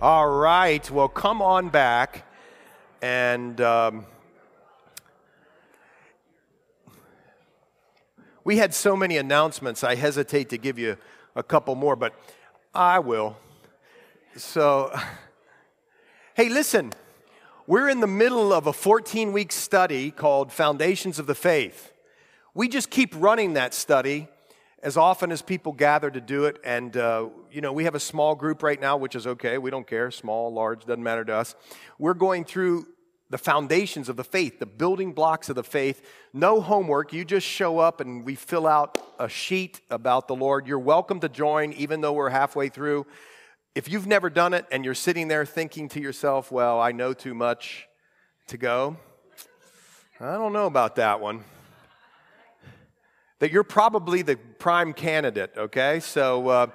All right. Well, come on back. And um, we had so many announcements, I hesitate to give you a couple more, but I will. So, hey, listen, we're in the middle of a 14 week study called Foundations of the Faith. We just keep running that study as often as people gather to do it. And, uh, you know, we have a small group right now, which is okay. We don't care. Small, large, doesn't matter to us. We're going through the foundations of the faith, the building blocks of the faith. No homework. You just show up and we fill out a sheet about the Lord. You're welcome to join, even though we're halfway through. If you've never done it and you're sitting there thinking to yourself, well, I know too much to go, I don't know about that one that you're probably the prime candidate, okay? So uh,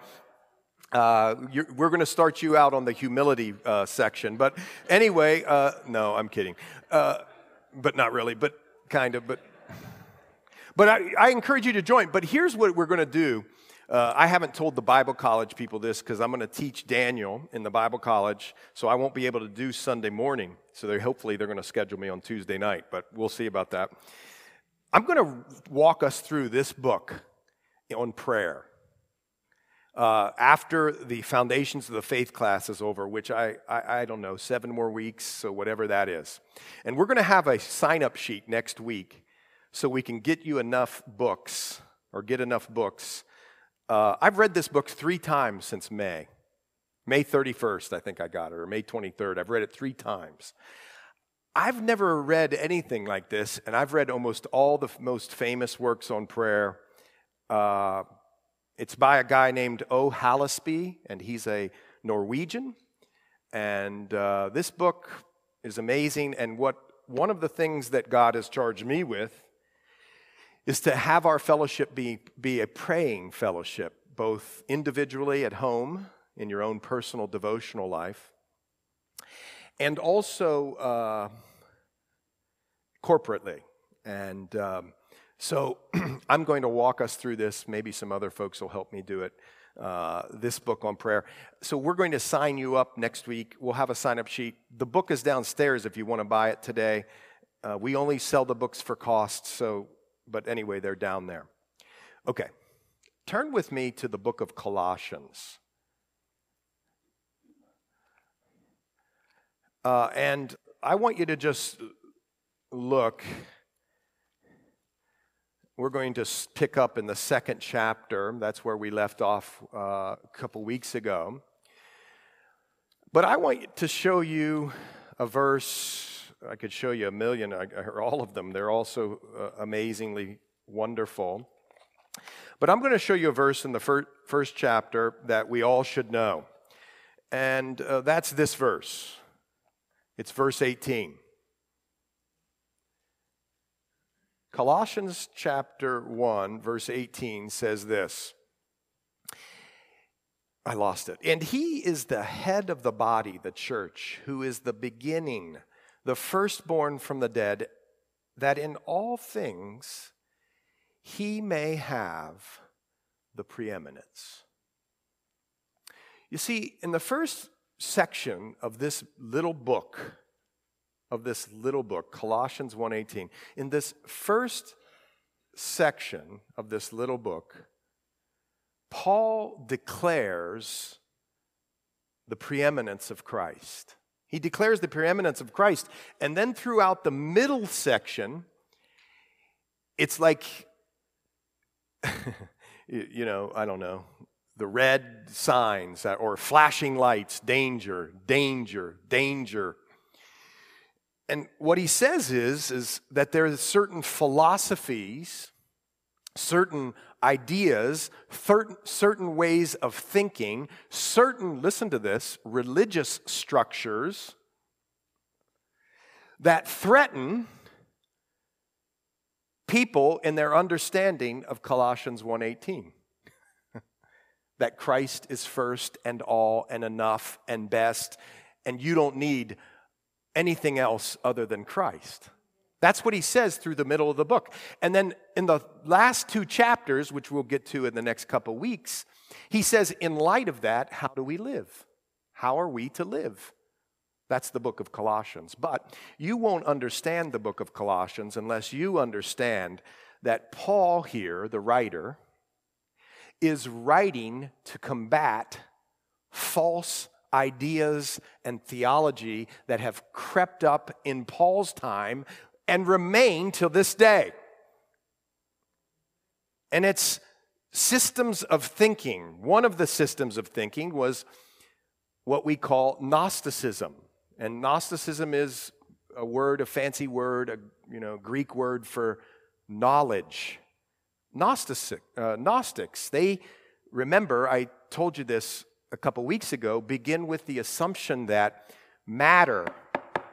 uh, we're going to start you out on the humility uh, section. But anyway, uh, no, I'm kidding. Uh, but not really, but kind of. But, but I, I, encourage you to join. But here's what we're going to do. Uh, I haven't told the Bible college people this because I'm going to teach Daniel in the Bible college, so I won't be able to do Sunday morning. So they're, hopefully they're going to schedule me on Tuesday night, but we'll see about that. I'm going to walk us through this book on prayer. Uh, after the Foundations of the Faith class is over, which I, I, I don't know, seven more weeks, so whatever that is. And we're going to have a sign up sheet next week so we can get you enough books or get enough books. Uh, I've read this book three times since May. May 31st, I think I got it, or May 23rd. I've read it three times. I've never read anything like this, and I've read almost all the most famous works on prayer. Uh, it's by a guy named O. Hallesby, and he's a Norwegian. And uh, this book is amazing. And what one of the things that God has charged me with is to have our fellowship be, be a praying fellowship, both individually at home in your own personal devotional life, and also uh, corporately. And um, so I'm going to walk us through this. Maybe some other folks will help me do it. Uh, this book on prayer. So we're going to sign you up next week. We'll have a sign up sheet. The book is downstairs if you want to buy it today. Uh, we only sell the books for cost, so, but anyway, they're down there. Okay, turn with me to the book of Colossians. Uh, and I want you to just look. We're going to pick up in the second chapter. That's where we left off uh, a couple weeks ago. But I want to show you a verse. I could show you a million, or all of them. They're also uh, amazingly wonderful. But I'm going to show you a verse in the fir- first chapter that we all should know. And uh, that's this verse. It's verse 18. Colossians chapter 1, verse 18 says this. I lost it. And he is the head of the body, the church, who is the beginning, the firstborn from the dead, that in all things he may have the preeminence. You see, in the first section of this little book, of this little book, Colossians 1:18, in this first section of this little book, Paul declares the preeminence of Christ. He declares the preeminence of Christ. And then throughout the middle section, it's like, you know, I don't know, the red signs or flashing lights danger, danger, danger. And what he says is, is that there are certain philosophies, certain ideas, certain ways of thinking, certain, listen to this, religious structures that threaten people in their understanding of Colossians 1:18 that Christ is first and all and enough and best, and you don't need anything else other than Christ. That's what he says through the middle of the book. And then in the last two chapters, which we'll get to in the next couple weeks, he says, in light of that, how do we live? How are we to live? That's the book of Colossians. But you won't understand the book of Colossians unless you understand that Paul here, the writer, is writing to combat false ideas and theology that have crept up in Paul's time and remain till this day. And it's systems of thinking. One of the systems of thinking was what we call Gnosticism. And Gnosticism is a word, a fancy word, a you know, Greek word for knowledge. Gnostic, uh, Gnostics, they remember, I told you this a couple weeks ago, begin with the assumption that matter,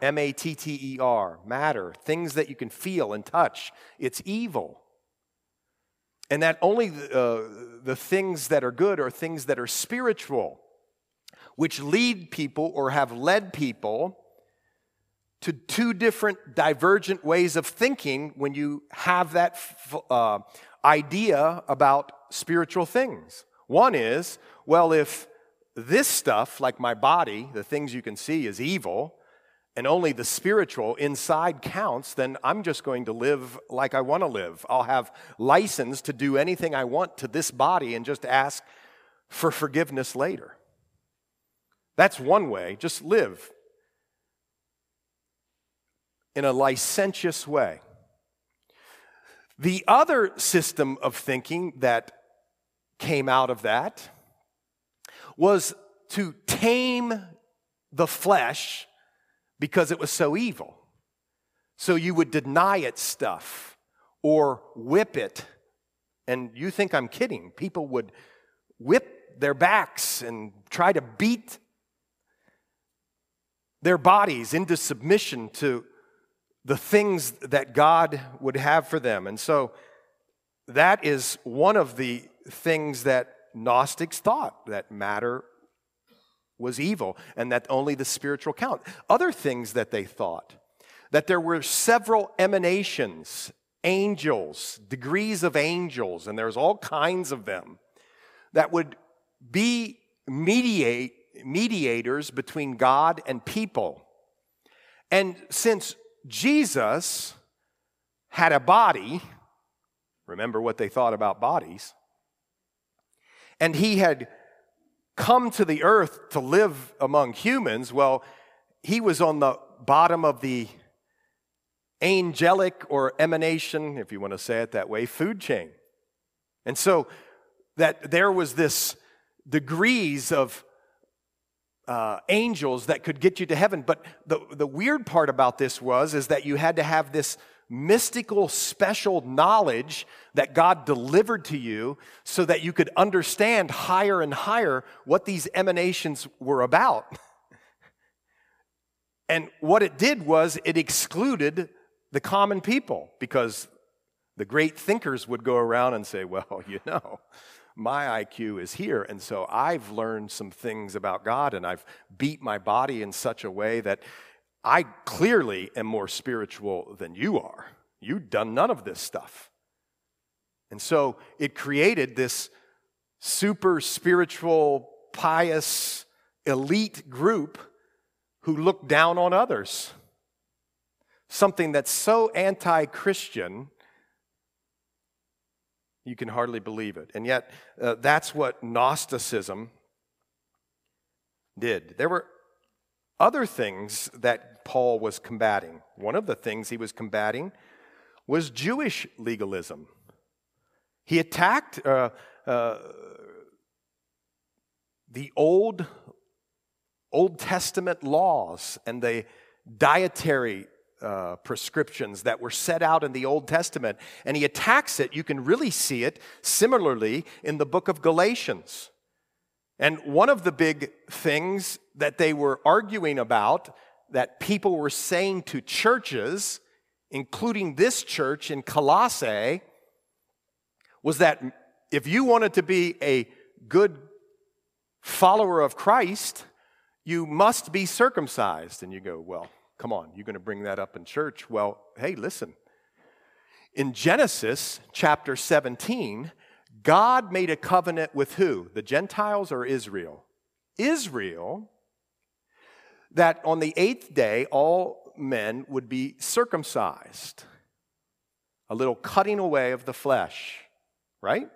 M A T T E R, matter, things that you can feel and touch, it's evil. And that only uh, the things that are good are things that are spiritual, which lead people or have led people to two different divergent ways of thinking when you have that uh, idea about spiritual things. One is, well, if this stuff, like my body, the things you can see, is evil, and only the spiritual inside counts, then I'm just going to live like I want to live. I'll have license to do anything I want to this body and just ask for forgiveness later. That's one way. Just live in a licentious way. The other system of thinking that came out of that was to tame the flesh because it was so evil. So you would deny it stuff or whip it. And you think I'm kidding. People would whip their backs and try to beat their bodies into submission to the things that God would have for them. And so that is one of the things that Gnostics thought that matter was evil and that only the spiritual count. Other things that they thought that there were several emanations, angels, degrees of angels, and there's all kinds of them that would be mediate mediators between God and people. And since Jesus had a body, remember what they thought about bodies, and he had come to the earth to live among humans, well, he was on the bottom of the angelic or emanation, if you want to say it that way, food chain. And so that there was this degrees of uh, angels that could get you to heaven. But the, the weird part about this was is that you had to have this mystical, special knowledge that God delivered to you so that you could understand higher and higher what these emanations were about. and what it did was it excluded the common people because the great thinkers would go around and say, well, you know, my IQ is here. And so I've learned some things about God and I've beat my body in such a way that I clearly am more spiritual than you are. You've done none of this stuff. And so it created this super spiritual, pious, elite group who looked down on others. Something that's so anti Christian you can hardly believe it. And yet, uh, that's what Gnosticism did. There were other things that Paul was combating. One of the things he was combating was Jewish legalism. He attacked uh, uh, the old Old Testament laws and the dietary uh, prescriptions that were set out in the Old Testament, and he attacks it. You can really see it similarly in the book of Galatians. And one of the big things that they were arguing about, that people were saying to churches, including this church in Colossae, was that if you wanted to be a good follower of Christ, you must be circumcised. And you go, well, Come on, you're going to bring that up in church? Well, hey, listen. In Genesis chapter 17, God made a covenant with who? The Gentiles or Israel? Israel that on the eighth day, all men would be circumcised, a little cutting away of the flesh, right?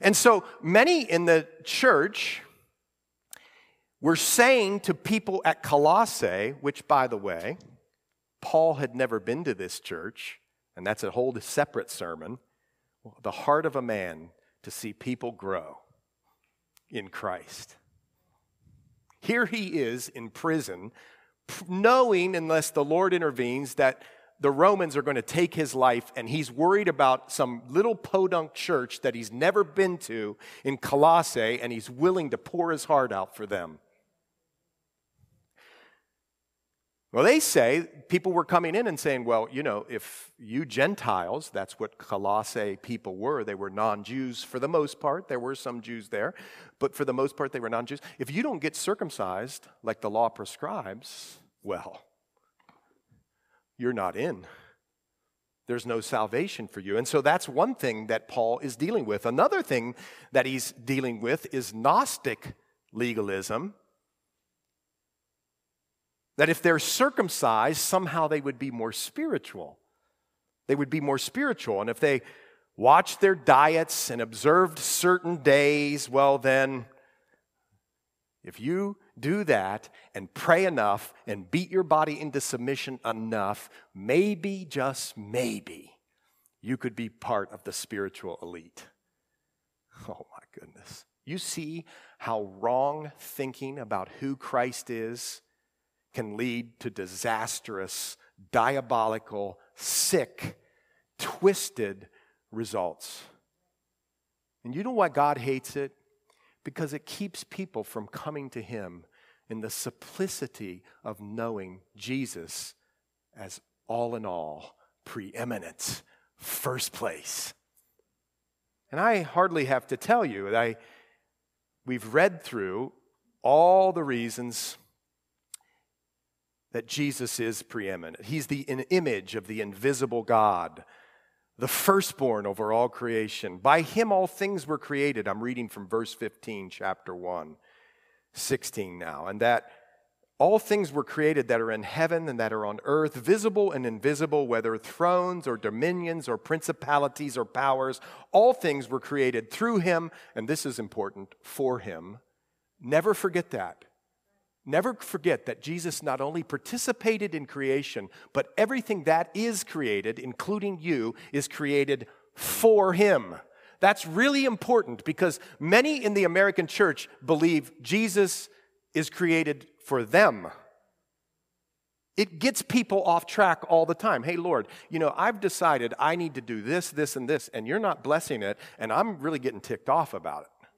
And so many in the church were saying to people at Colossae, which, by the way, Paul had never been to this church, and that's a whole separate sermon. The heart of a man to see people grow in Christ. Here he is in prison, knowing, unless the Lord intervenes, that the Romans are going to take his life, and he's worried about some little podunk church that he's never been to in Colossae, and he's willing to pour his heart out for them. Well, they say people were coming in and saying, well, you know, if you Gentiles, that's what Colossae people were, they were non Jews for the most part. There were some Jews there, but for the most part, they were non Jews. If you don't get circumcised like the law prescribes, well, you're not in. There's no salvation for you. And so that's one thing that Paul is dealing with. Another thing that he's dealing with is Gnostic legalism that if they're circumcised, somehow they would be more spiritual. They would be more spiritual. And if they watched their diets and observed certain days, well, then, if you do that and pray enough and beat your body into submission enough, maybe, just maybe, you could be part of the spiritual elite. Oh my goodness. You see how wrong thinking about who Christ is can lead to disastrous, diabolical, sick, twisted results. And you know why God hates it? Because it keeps people from coming to Him in the simplicity of knowing Jesus as all in all, preeminent, first place. And I hardly have to tell you that I, we've read through all the reasons that Jesus is preeminent. He's the image of the invisible God, the firstborn over all creation. By him all things were created. I'm reading from verse 15, chapter 1, 16 now. And that all things were created that are in heaven and that are on earth, visible and invisible, whether thrones or dominions or principalities or powers. All things were created through him, and this is important, for him. Never forget that. Never forget that Jesus not only participated in creation, but everything that is created, including you, is created for him. That's really important because many in the American church believe Jesus is created for them. It gets people off track all the time. Hey, Lord, you know, I've decided I need to do this, this, and this, and you're not blessing it, and I'm really getting ticked off about it.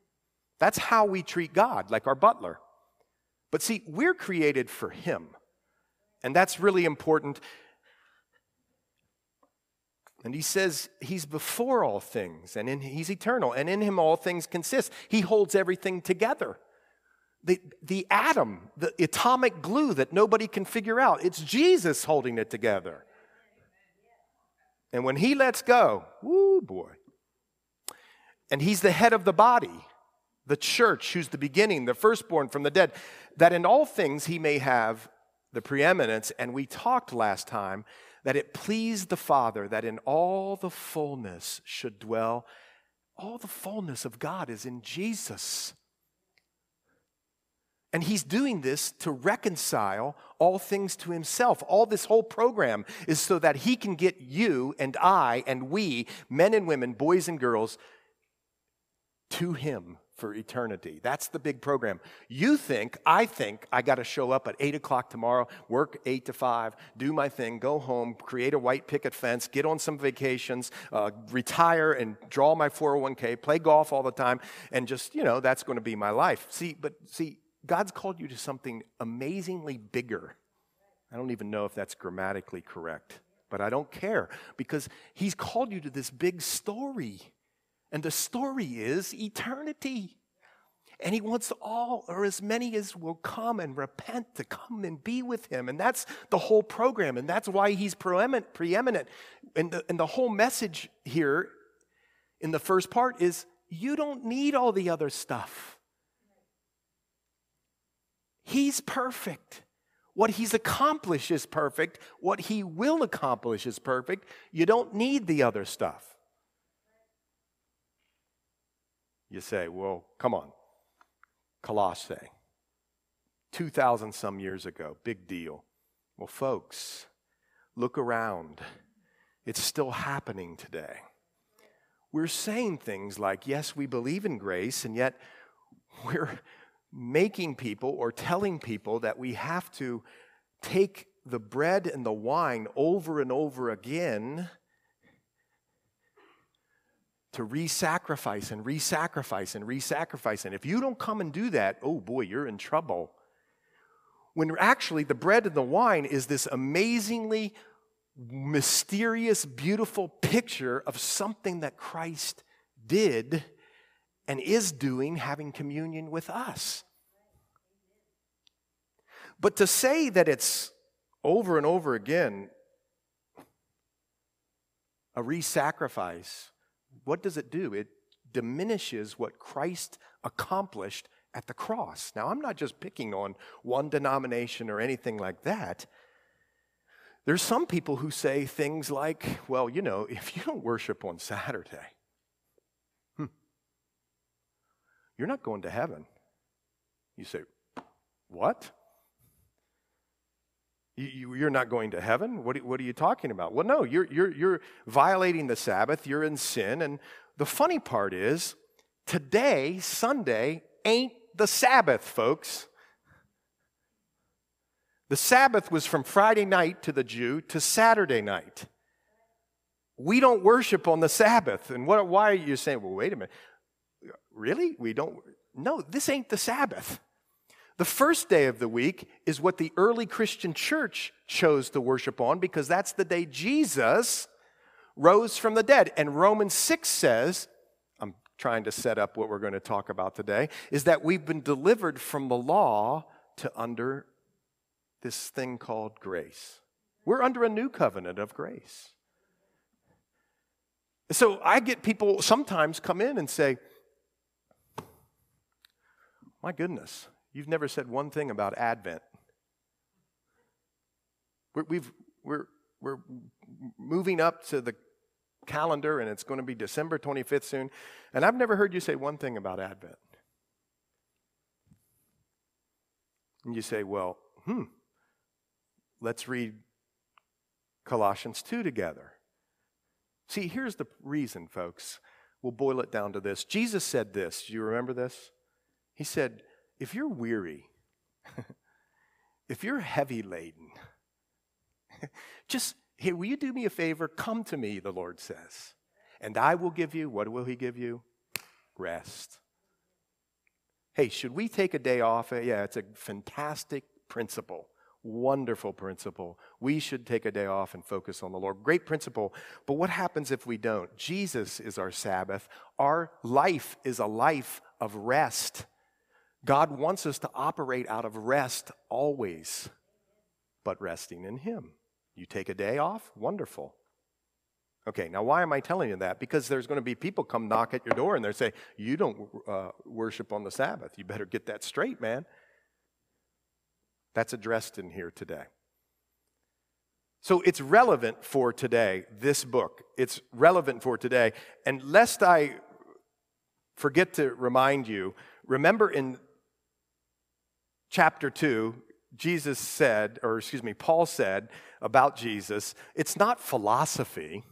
That's how we treat God, like our butler. But see, we're created for Him. And that's really important. And he says he's before all things, and in, he's eternal, and in him all things consist. He holds everything together. The, the atom, the atomic glue that nobody can figure out, it's Jesus holding it together. And when he lets go, whoo boy. And he's the head of the body the church, who's the beginning, the firstborn from the dead, that in all things he may have the preeminence. And we talked last time that it pleased the Father that in all the fullness should dwell. All the fullness of God is in Jesus. And he's doing this to reconcile all things to himself. All this whole program is so that he can get you and I and we, men and women, boys and girls, to him for eternity. That's the big program. You think, I think, I got to show up at 8 o'clock tomorrow, work 8 to 5, do my thing, go home, create a white picket fence, get on some vacations, uh, retire and draw my 401k, play golf all the time, and just, you know, that's going to be my life. See, but see, God's called you to something amazingly bigger. I don't even know if that's grammatically correct, but I don't care because He's called you to this big story. And the story is eternity. And he wants all, or as many as will come and repent to come and be with him. And that's the whole program. And that's why he's preeminent. preeminent. And, the, and the whole message here in the first part is you don't need all the other stuff. He's perfect. What he's accomplished is perfect. What he will accomplish is perfect. You don't need the other stuff. You say, well, come on. Colossae, 2,000 some years ago, big deal. Well, folks, look around. It's still happening today. We're saying things like, yes, we believe in grace, and yet we're making people or telling people that we have to take the bread and the wine over and over again to re sacrifice and re sacrifice and re sacrifice. And if you don't come and do that, oh boy, you're in trouble. When actually the bread and the wine is this amazingly mysterious, beautiful picture of something that Christ did and is doing, having communion with us. But to say that it's over and over again a re sacrifice, what does it do? It diminishes what Christ accomplished at the cross. Now, I'm not just picking on one denomination or anything like that. There's some people who say things like, well, you know, if you don't worship on Saturday, hmm, you're not going to heaven. You say, what? You, are not going to heaven? What are you talking about? Well, no, you're, you're, you're violating the Sabbath, you're in sin. And the funny part is, today, Sunday, ain't the Sabbath, folks. The Sabbath was from Friday night to the Jew to Saturday night. We don't worship on the Sabbath. And what, why are you saying, well, wait a minute. Really? We don't? No, this ain't the Sabbath. The first day of the week is what the early Christian church chose to worship on because that's the day Jesus rose from the dead. And Romans 6 says, I'm trying to set up what we're going to talk about today, is that we've been delivered from the law to under this thing called grace. We're under a new covenant of grace. So I get people sometimes come in and say, My goodness, you've never said one thing about Advent. We're, we've, we're, we're moving up to the calendar and it's going to be December 25th soon, and I've never heard you say one thing about Advent. And you say, Well, hmm, Let's read Colossians 2 together. See, here's the reason, folks. We'll boil it down to this. Jesus said this. Do you remember this? He said, If you're weary, if you're heavy laden, just, hey, will you do me a favor? Come to me, the Lord says, and I will give you, what will He give you? Rest. Hey, should we take a day off? Uh, yeah, it's a fantastic principle. Wonderful principle. We should take a day off and focus on the Lord. Great principle. But what happens if we don't? Jesus is our Sabbath. Our life is a life of rest. God wants us to operate out of rest always, but resting in Him. You take a day off? Wonderful. Okay, now why am I telling you that? Because there's going to be people come knock at your door and they say, You don't uh, worship on the Sabbath. You better get that straight, man. That's addressed in here today. So it's relevant for today, this book. It's relevant for today. And lest I forget to remind you, remember in chapter 2, Jesus said, or excuse me, Paul said about Jesus, it's not philosophy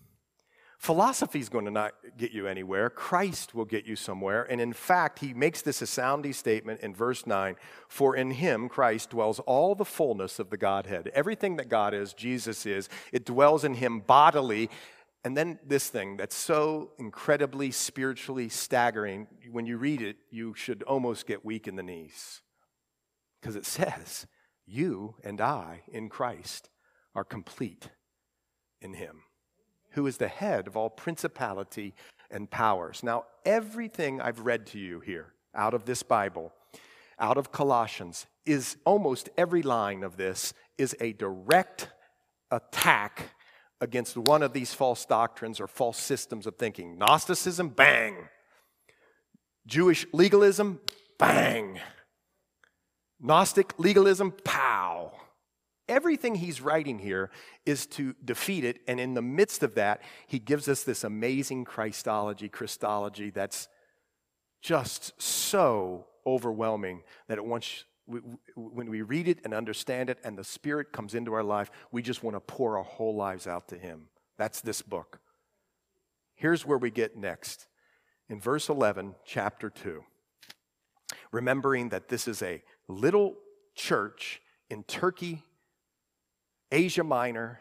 Philosophy is going to not get you anywhere. Christ will get you somewhere. And in fact, he makes this a sounding statement in verse 9 For in him, Christ, dwells all the fullness of the Godhead. Everything that God is, Jesus is, it dwells in him bodily. And then this thing that's so incredibly spiritually staggering, when you read it, you should almost get weak in the knees. Because it says, You and I in Christ are complete in him who is the head of all principality and powers. Now, everything I've read to you here out of this Bible, out of Colossians, is almost every line of this is a direct attack against one of these false doctrines or false systems of thinking. Gnosticism, bang. Jewish legalism, bang. Gnostic legalism, pow. Everything he's writing here is to defeat it, and in the midst of that, he gives us this amazing Christology, Christology that's just so overwhelming that it wants, when we read it and understand it, and the Spirit comes into our life, we just want to pour our whole lives out to Him. That's this book. Here's where we get next. In verse 11, chapter 2, remembering that this is a little church in Turkey, Asia Minor,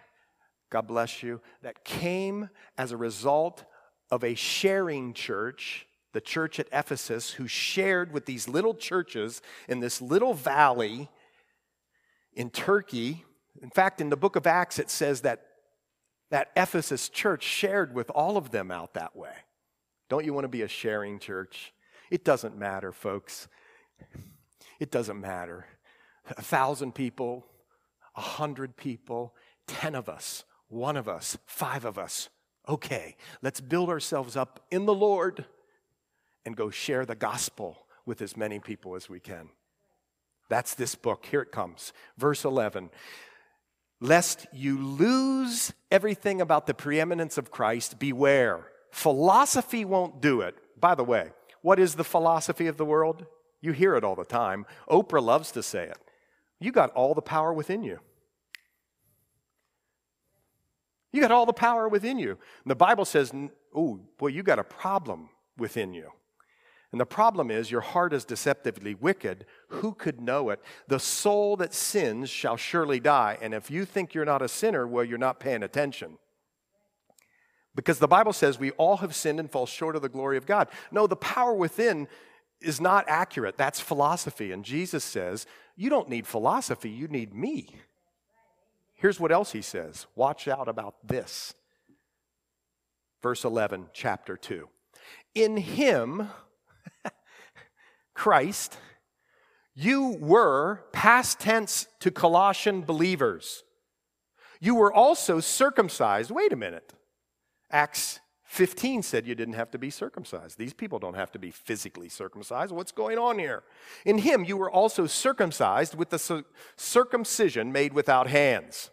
God bless you, that came as a result of a sharing church, the church at Ephesus, who shared with these little churches in this little valley in Turkey. In fact, in the book of Acts, it says that that Ephesus church shared with all of them out that way. Don't you want to be a sharing church? It doesn't matter, folks. It doesn't matter. A thousand people, a hundred people, ten of us, one of us, five of us. Okay, let's build ourselves up in the Lord and go share the gospel with as many people as we can. That's this book. Here it comes. Verse 11 Lest you lose everything about the preeminence of Christ, beware. Philosophy won't do it. By the way, what is the philosophy of the world? You hear it all the time. Oprah loves to say it. You got all the power within you. You got all the power within you. And the Bible says, oh, boy, you got a problem within you. And the problem is, your heart is deceptively wicked. Who could know it? The soul that sins shall surely die. And if you think you're not a sinner, well, you're not paying attention. Because the Bible says we all have sinned and fall short of the glory of God. No, the power within is not accurate. That's philosophy. And Jesus says, You don't need philosophy, you need me. Here's what else he says watch out about this. Verse 11, chapter 2. In him, Christ, you were, past tense to Colossian believers. You were also circumcised. Wait a minute. Acts 15 said you didn't have to be circumcised. These people don't have to be physically circumcised. What's going on here? In him, you were also circumcised with the circumcision made without hands.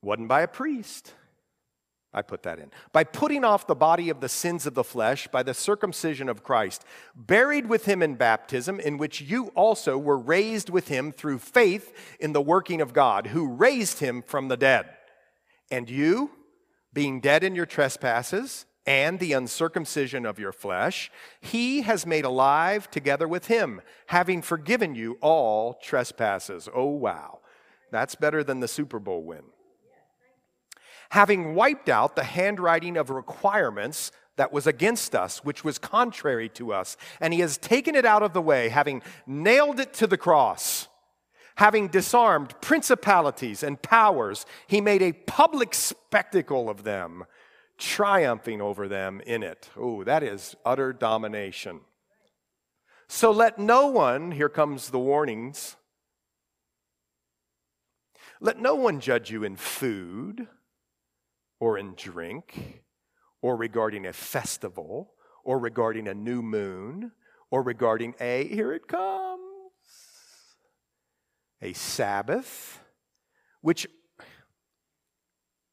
Wasn't by a priest. I put that in. By putting off the body of the sins of the flesh by the circumcision of Christ, buried with him in baptism, in which you also were raised with him through faith in the working of God, who raised him from the dead. And you, being dead in your trespasses and the uncircumcision of your flesh, he has made alive together with him, having forgiven you all trespasses. Oh, wow. That's better than the Super Bowl win. Having wiped out the handwriting of requirements that was against us, which was contrary to us, and he has taken it out of the way, having nailed it to the cross having disarmed principalities and powers, he made a public spectacle of them, triumphing over them in it. Oh, that is utter domination. So let no one, here comes the warnings, let no one judge you in food or in drink or regarding a festival or regarding a new moon or regarding a, here it comes a Sabbath, which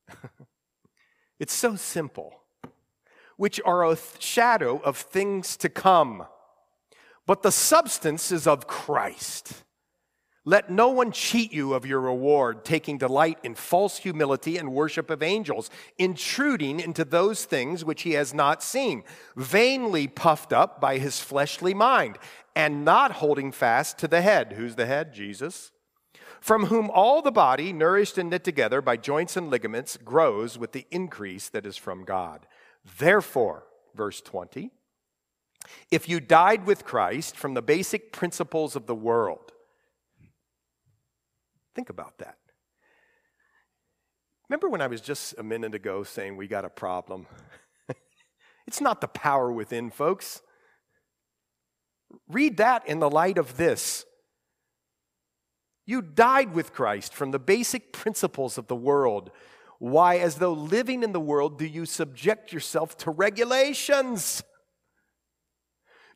it's so simple, which are a shadow of things to come, but the substance is of Christ. Let no one cheat you of your reward, taking delight in false humility and worship of angels, intruding into those things which he has not seen, vainly puffed up by his fleshly mind, and not holding fast to the head. Who's the head? Jesus from whom all the body, nourished and knit together by joints and ligaments, grows with the increase that is from God. Therefore, verse 20, if you died with Christ from the basic principles of the world, think about that. Remember when I was just a minute ago saying we got a problem? it's not the power within, folks. Read that in the light of this. You died with Christ from the basic principles of the world. Why, as though living in the world, do you subject yourself to regulations?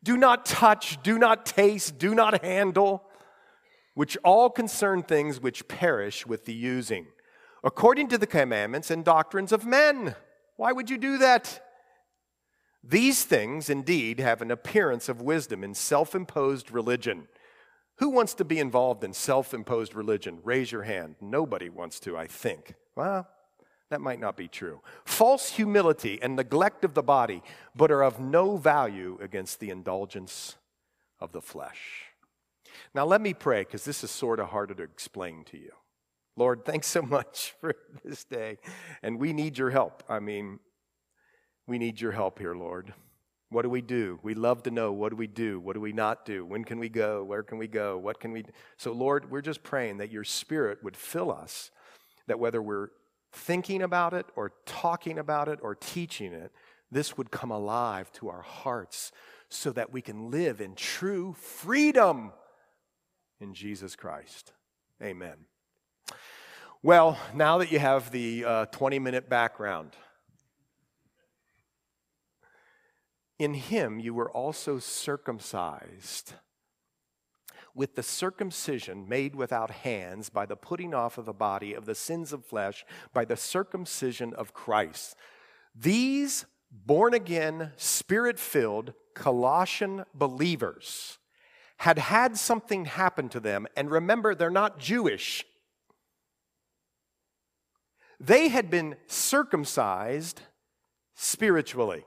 Do not touch, do not taste, do not handle. which all concern things which perish with the using, according to the commandments and doctrines of men. Why would you do that? These things indeed have an appearance of wisdom in self imposed religion. Who wants to be involved in self imposed religion? Raise your hand. Nobody wants to, I think. Well, that might not be true. False humility and neglect of the body, but are of no value against the indulgence of the flesh. Now, let me pray because this is sort of harder to explain to you. Lord, thanks so much for this day. And we need your help. I mean, we need your help here, Lord. What do we do? We love to know what do we do? What do we not do? When can we go? Where can we go? What can we do? So, Lord, we're just praying that your spirit would fill us, that whether we're thinking about it or talking about it or teaching it, this would come alive to our hearts so that we can live in true freedom in Jesus Christ. Amen. Well, now that you have the uh, 20 minute background, in him you were also circumcised with the circumcision made without hands by the putting off of the body of the sins of flesh by the circumcision of Christ. These born again, spirit filled Colossian believers had had something happen to them. And remember, they're not Jewish. They had been circumcised spiritually.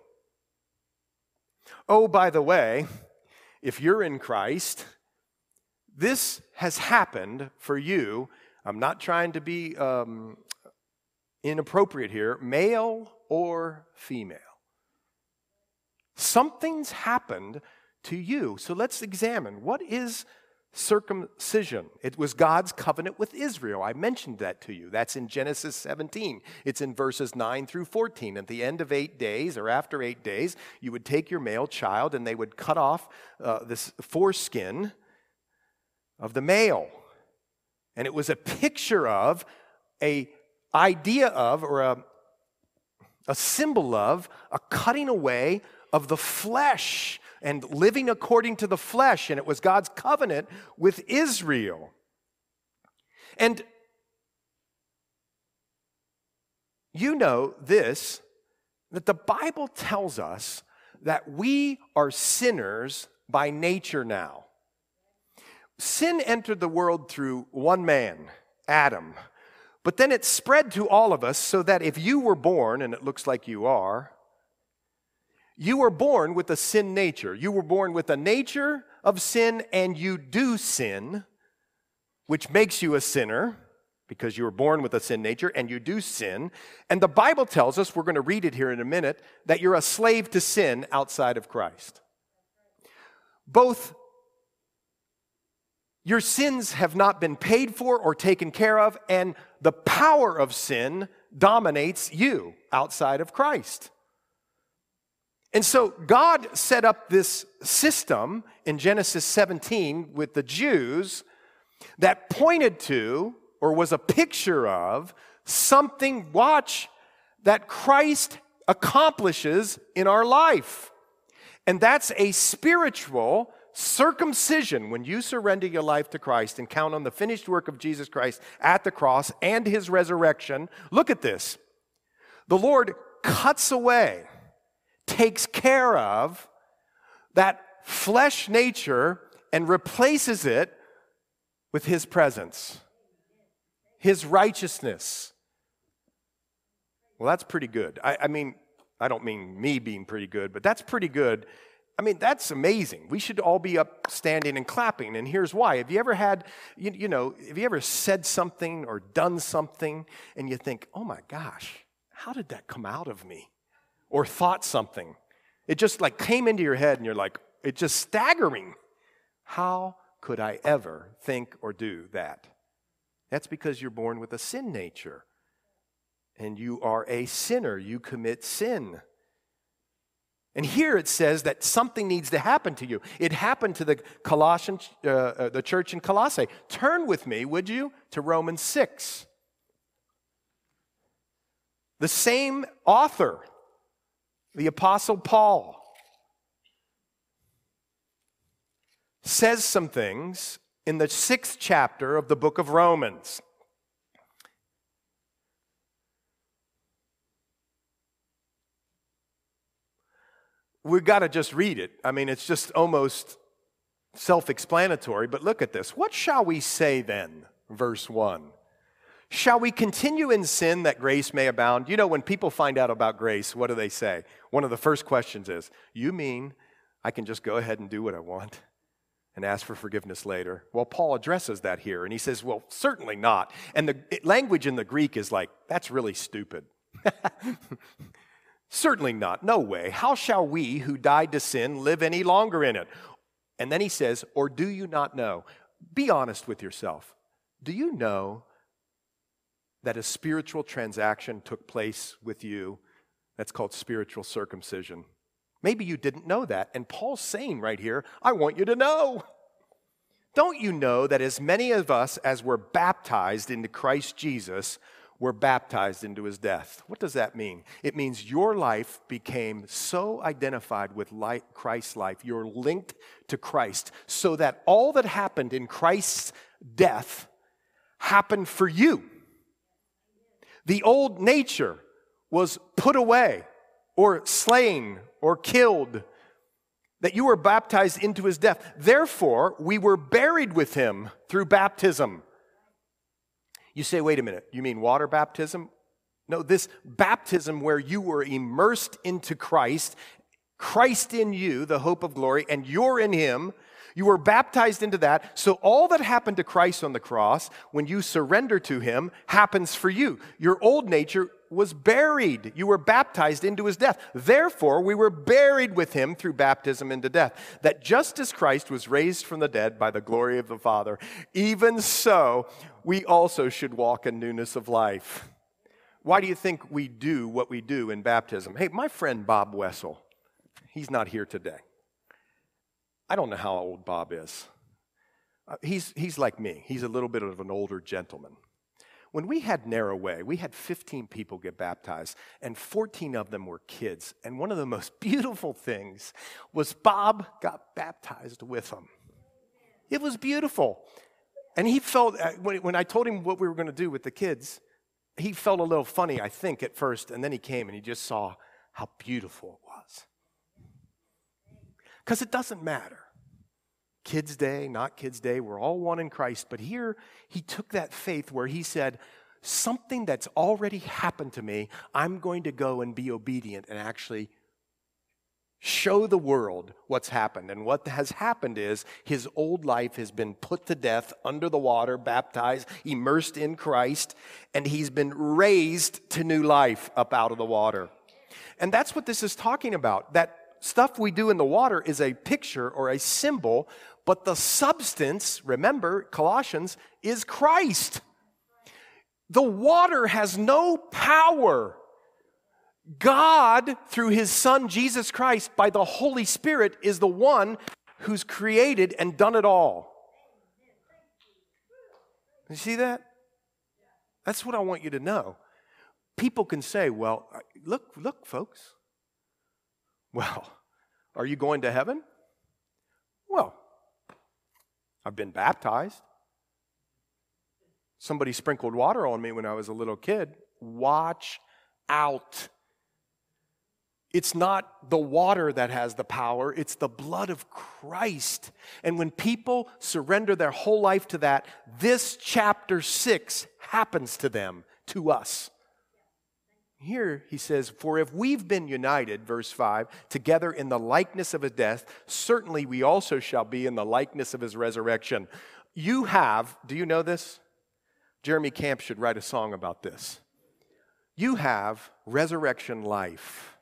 Oh, by the way, if you're in Christ, this has happened for you. I'm not trying to be um, inappropriate here, male or female. Something's happened to you. So let's examine what is circumcision. It was God's covenant with Israel. I mentioned that to you. That's in Genesis 17. It's in verses 9 through 14. At the end of eight days, or after eight days, you would take your male child and they would cut off uh, this foreskin of the male. And it was a picture of, a idea of, or a, a symbol of a cutting away of the flesh and living according to the flesh. And it was God's covenant with Israel. And you know this that the Bible tells us that we are sinners by nature now. Sin entered the world through one man, Adam. But then it spread to all of us so that if you were born, and it looks like you are, you were born with a sin nature. You were born with a nature of sin, and you do sin, which makes you a sinner because you were born with a sin nature and you do sin. And the Bible tells us, we're going to read it here in a minute, that you're a slave to sin outside of Christ. Both your sins have not been paid for or taken care of, and the power of sin dominates you outside of Christ. And so God set up this system in Genesis 17 with the Jews that pointed to or was a picture of something, watch, that Christ accomplishes in our life. And that's a spiritual circumcision when you surrender your life to Christ and count on the finished work of Jesus Christ at the cross and his resurrection. Look at this. The Lord cuts away takes care of that flesh nature and replaces it with His presence, His righteousness. Well, that's pretty good. I, I, mean, I don't mean me being pretty good, but that's pretty good. I mean, that's amazing. We should all be up standing and clapping. And here's why. Have you ever had, you, you know, have you ever said something or done something and you think, oh my gosh, how did that come out of me? Or thought something. It just like came into your head and you're like, it's just staggering. How could I ever think or do that? That's because you're born with a sin nature. And you are a sinner. You commit sin. And here it says that something needs to happen to you. It happened to the Colossian, uh, uh, the church in Colossae. Turn with me, would you, to Romans 6. The same author the Apostle Paul says some things in the sixth chapter of the book of Romans. We've got to just read it. I mean, it's just almost self explanatory, but look at this. What shall we say then? Verse 1. Shall we continue in sin that grace may abound? You know, when people find out about grace, what do they say? One of the first questions is, You mean I can just go ahead and do what I want? and ask for forgiveness later. Well, Paul addresses that here, and he says, Well, certainly not. And the language in the Greek is like, That's really stupid. certainly not. No way. How shall we who died to sin live any longer in it? And then he says, Or do you not know? Be honest with yourself. Do you know that a spiritual transaction took place with you that's called spiritual circumcision? Maybe you didn't know that. And Paul's saying right here, I want you to know. Don't you know that as many of us as were baptized into Christ Jesus were baptized into his death? What does that mean? It means your life became so identified with Christ's life, you're linked to Christ, so that all that happened in Christ's death happened for you. The old nature was put away or slain or killed, that you were baptized into his death. Therefore, we were buried with him through baptism. You say, wait a minute, you mean water baptism? No, this baptism where you were immersed into Christ, Christ in you, the hope of glory, and you're in him. You were baptized into that. So all that happened to Christ on the cross, when you surrender to him, happens for you. Your old nature was buried. You were baptized into his death. Therefore, we were buried with him through baptism into death. That just as Christ was raised from the dead by the glory of the Father, even so we also should walk in newness of life. Why do you think we do what we do in baptism? Hey, my friend Bob Wessel, he's not here today. I don't know how old Bob is. Uh, he's, he's like me, he's a little bit of an older gentleman. When we had Narrow Way, we had 15 people get baptized, and 14 of them were kids. And one of the most beautiful things was Bob got baptized with them. It was beautiful. And he felt, uh, when I told him what we were going to do with the kids, he felt a little funny, I think, at first. And then he came and he just saw how beautiful. Because it doesn't matter. Kids' Day, not Kids' Day, we're all one in Christ. But here, he took that faith where he said, Something that's already happened to me, I'm going to go and be obedient and actually show the world what's happened. And what has happened is his old life has been put to death under the water, baptized, immersed in Christ, and he's been raised to new life up out of the water. And that's what this is talking about. That stuff we do in the water is a picture or a symbol but the substance, remember, Colossians, is Christ. The water has no power. God, through his Son Jesus Christ, by the Holy Spirit, is the one who's created and done it all. You see that? That's what I want you to know. People can say, well, look, look, folks. Well, are you going to heaven? Well, I've been baptized. Somebody sprinkled water on me when I was a little kid. Watch out. It's not the water that has the power, it's the blood of Christ. And when people surrender their whole life to that, this chapter 6 happens to them, to us. Here he says, For if we've been united, verse 5, together in the likeness of his death, certainly we also shall be in the likeness of his resurrection. You have, do you know this? Jeremy Camp should write a song about this. You have resurrection life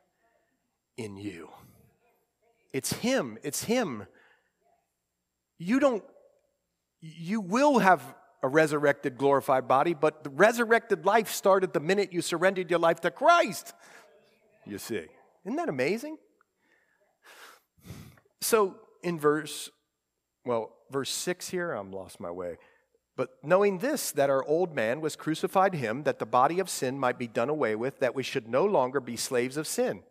in you. It's him, it's him. You don't, you will have a resurrected, glorified body, but the resurrected life started the minute you surrendered your life to Christ. You see. Isn't that amazing? So in verse, well, verse 6 here, I'm lost my way. But knowing this, that our old man was crucified him, that the body of sin might be done away with, that we should no longer be slaves of sin.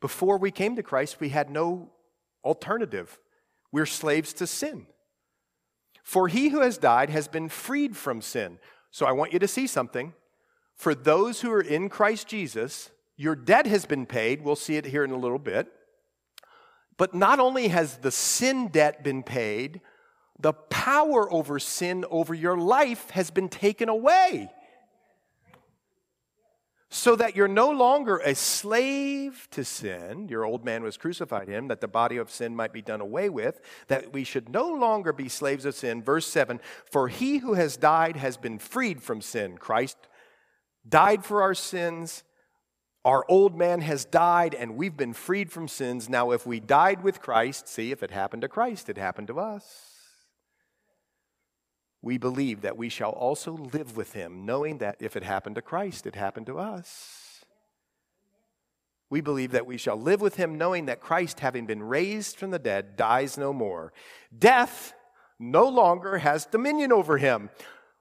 Before we came to Christ, we had no alternative. We're slaves to sin. For he who has died has been freed from sin. So I want you to see something. For those who are in Christ Jesus, your debt has been paid. We'll see it here in a little bit. But not only has the sin debt been paid, the power over sin over your life has been taken away so that you're no longer a slave to sin. Your old man was crucified him, that the body of sin might be done away with, that we should no longer be slaves of sin. Verse 7 For he who has died has been freed from sin. Christ died for our sins. Our old man has died and we've been freed from sins. Now, if we died with Christ, see, if it happened to Christ, it happened to us we believe that we shall also live with him, knowing that if it happened to Christ, it happened to us. We believe that we shall live with him, knowing that Christ, having been raised from the dead, dies no more. Death no longer has dominion over him.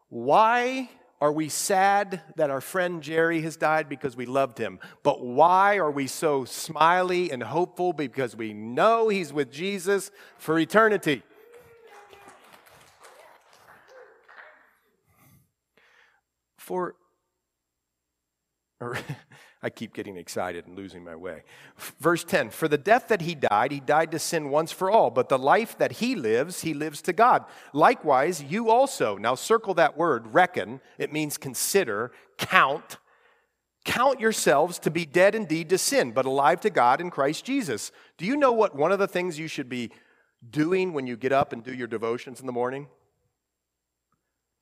Why are we sad that our friend Jerry has died? Because we loved him. But why are we so smiley and hopeful? Because we know he's with Jesus for eternity. For, or I keep getting excited and losing my way. Verse 10 For the death that he died, he died to sin once for all, but the life that he lives, he lives to God. Likewise, you also. Now circle that word, reckon. It means consider, count. Count yourselves to be dead indeed to sin, but alive to God in Christ Jesus. Do you know what one of the things you should be doing when you get up and do your devotions in the morning?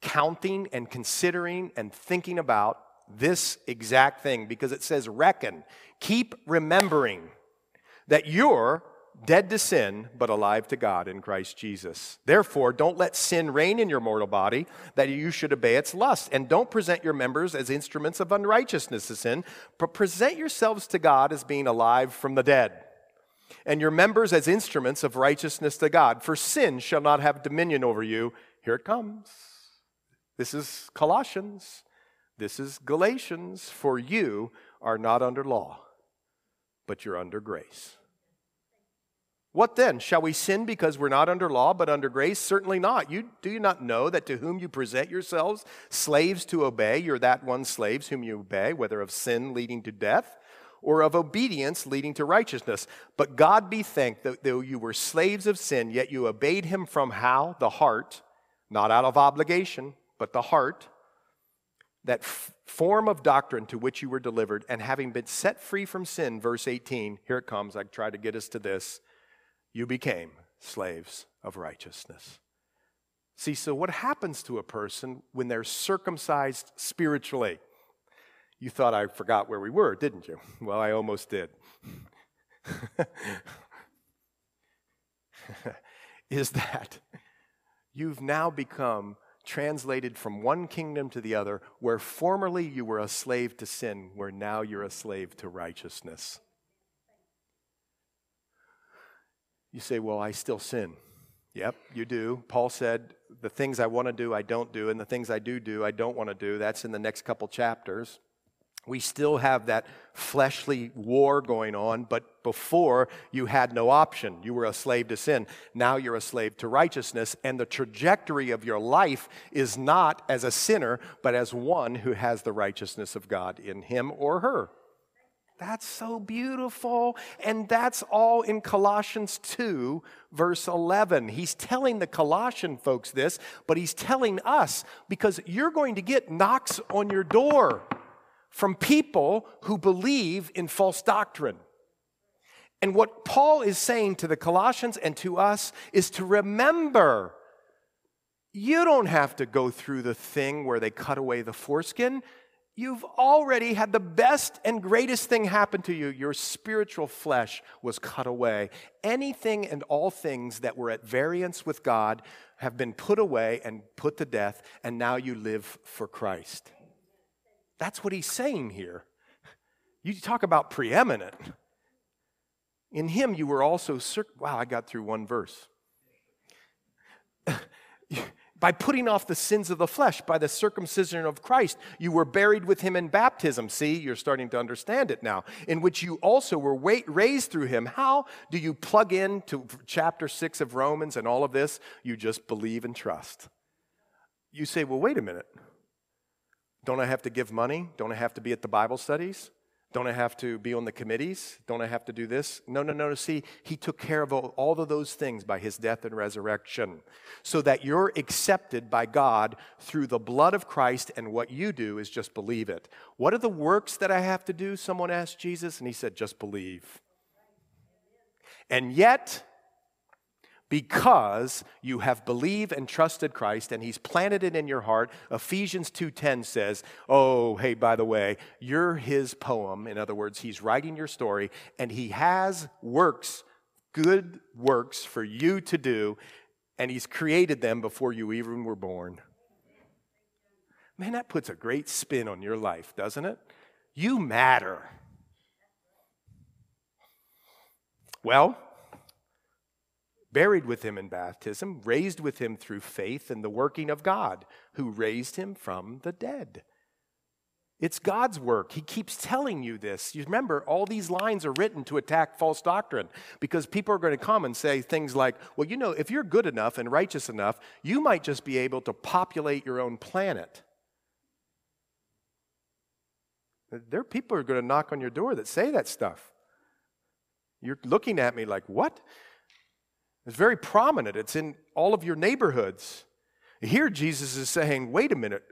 Counting and considering and thinking about this exact thing because it says, reckon, keep remembering that you're dead to sin, but alive to God in Christ Jesus. Therefore, don't let sin reign in your mortal body, that you should obey its lust. And don't present your members as instruments of unrighteousness to sin, but present yourselves to God as being alive from the dead, and your members as instruments of righteousness to God. For sin shall not have dominion over you. Here it comes. This is Colossians. This is Galatians. For you are not under law, but you're under grace. What then? Shall we sin because we're not under law but under grace? Certainly not. You, do you not know that to whom you present yourselves slaves to obey, you're that one slaves whom you obey, whether of sin leading to death or of obedience leading to righteousness? But God be thanked that though you were slaves of sin, yet you obeyed him from how? The heart, not out of obligation but the heart, that f- form of doctrine to which you were delivered, and having been set free from sin, verse 18, here it comes, I try to get us to this, you became slaves of righteousness. See, so what happens to a person when they're circumcised spiritually? You thought I forgot where we were, didn't you? Well, I almost did. Is that you've now become translated from one kingdom to the other, where formerly you were a slave to sin, where now you're a slave to righteousness. You say, Well, I still sin. Yep, you do. Paul said, The things I want to do, I don't do, and the things I do do, I don't want to do. That's in the next couple chapters we still have that fleshly war going on, but before you had no option. You were a slave to sin. Now you're a slave to righteousness, and the trajectory of your life is not as a sinner, but as one who has the righteousness of God in him or her. That's so beautiful. And that's all in Colossians 2, verse 11. He's telling the Colossian folks this, but he's telling us because you're going to get knocks on your door from people who believe in false doctrine. And what Paul is saying to the Colossians and to us is to remember you don't have to go through the thing where they cut away the foreskin. You've already had the best and greatest thing happen to you. Your spiritual flesh was cut away. Anything and all things that were at variance with God have been put away and put to death, and now you live for Christ. That's what he's saying here. You talk about preeminent. In him you were also, cir- wow, I got through one verse. by putting off the sins of the flesh, by the circumcision of Christ. You were buried with him in baptism. See, you're starting to understand it now, in which you also were raised through him. How do you plug in to chapter 6 of Romans and all of this? You just believe and trust. You say, well, wait a minute. Don't I have to give money? Don't I have to be at the Bible studies? Don't I have to be on the committees? Don't I have to do this? No, no, no. See, he took care of all of those things by his death and resurrection so that you're accepted by God through the blood of Christ, and what you do is just believe it. What are the works that I have to do? Someone asked Jesus, and he said, just believe. And yet, because you have believed and trusted Christ and he's planted it in your heart. Ephesians 2:10 says, "Oh, hey, by the way, you're his poem. In other words, he's writing your story and he has works, good works for you to do, and he's created them before you even were born." Man, that puts a great spin on your life, doesn't it? You matter. Well, buried with him in baptism, raised with him through faith in the working of God, who raised him from the dead. It's God's work. He keeps telling you this. You remember, all these lines are written to attack false doctrine because people are going to come and say things like, well, you know, if you're good enough and righteous enough, you might just be able to populate your own planet. There are people who are going to knock on your door that say that stuff. You're looking at me like, what? It's very prominent, it's in all of your neighborhoods. Here, Jesus is saying, wait a minute,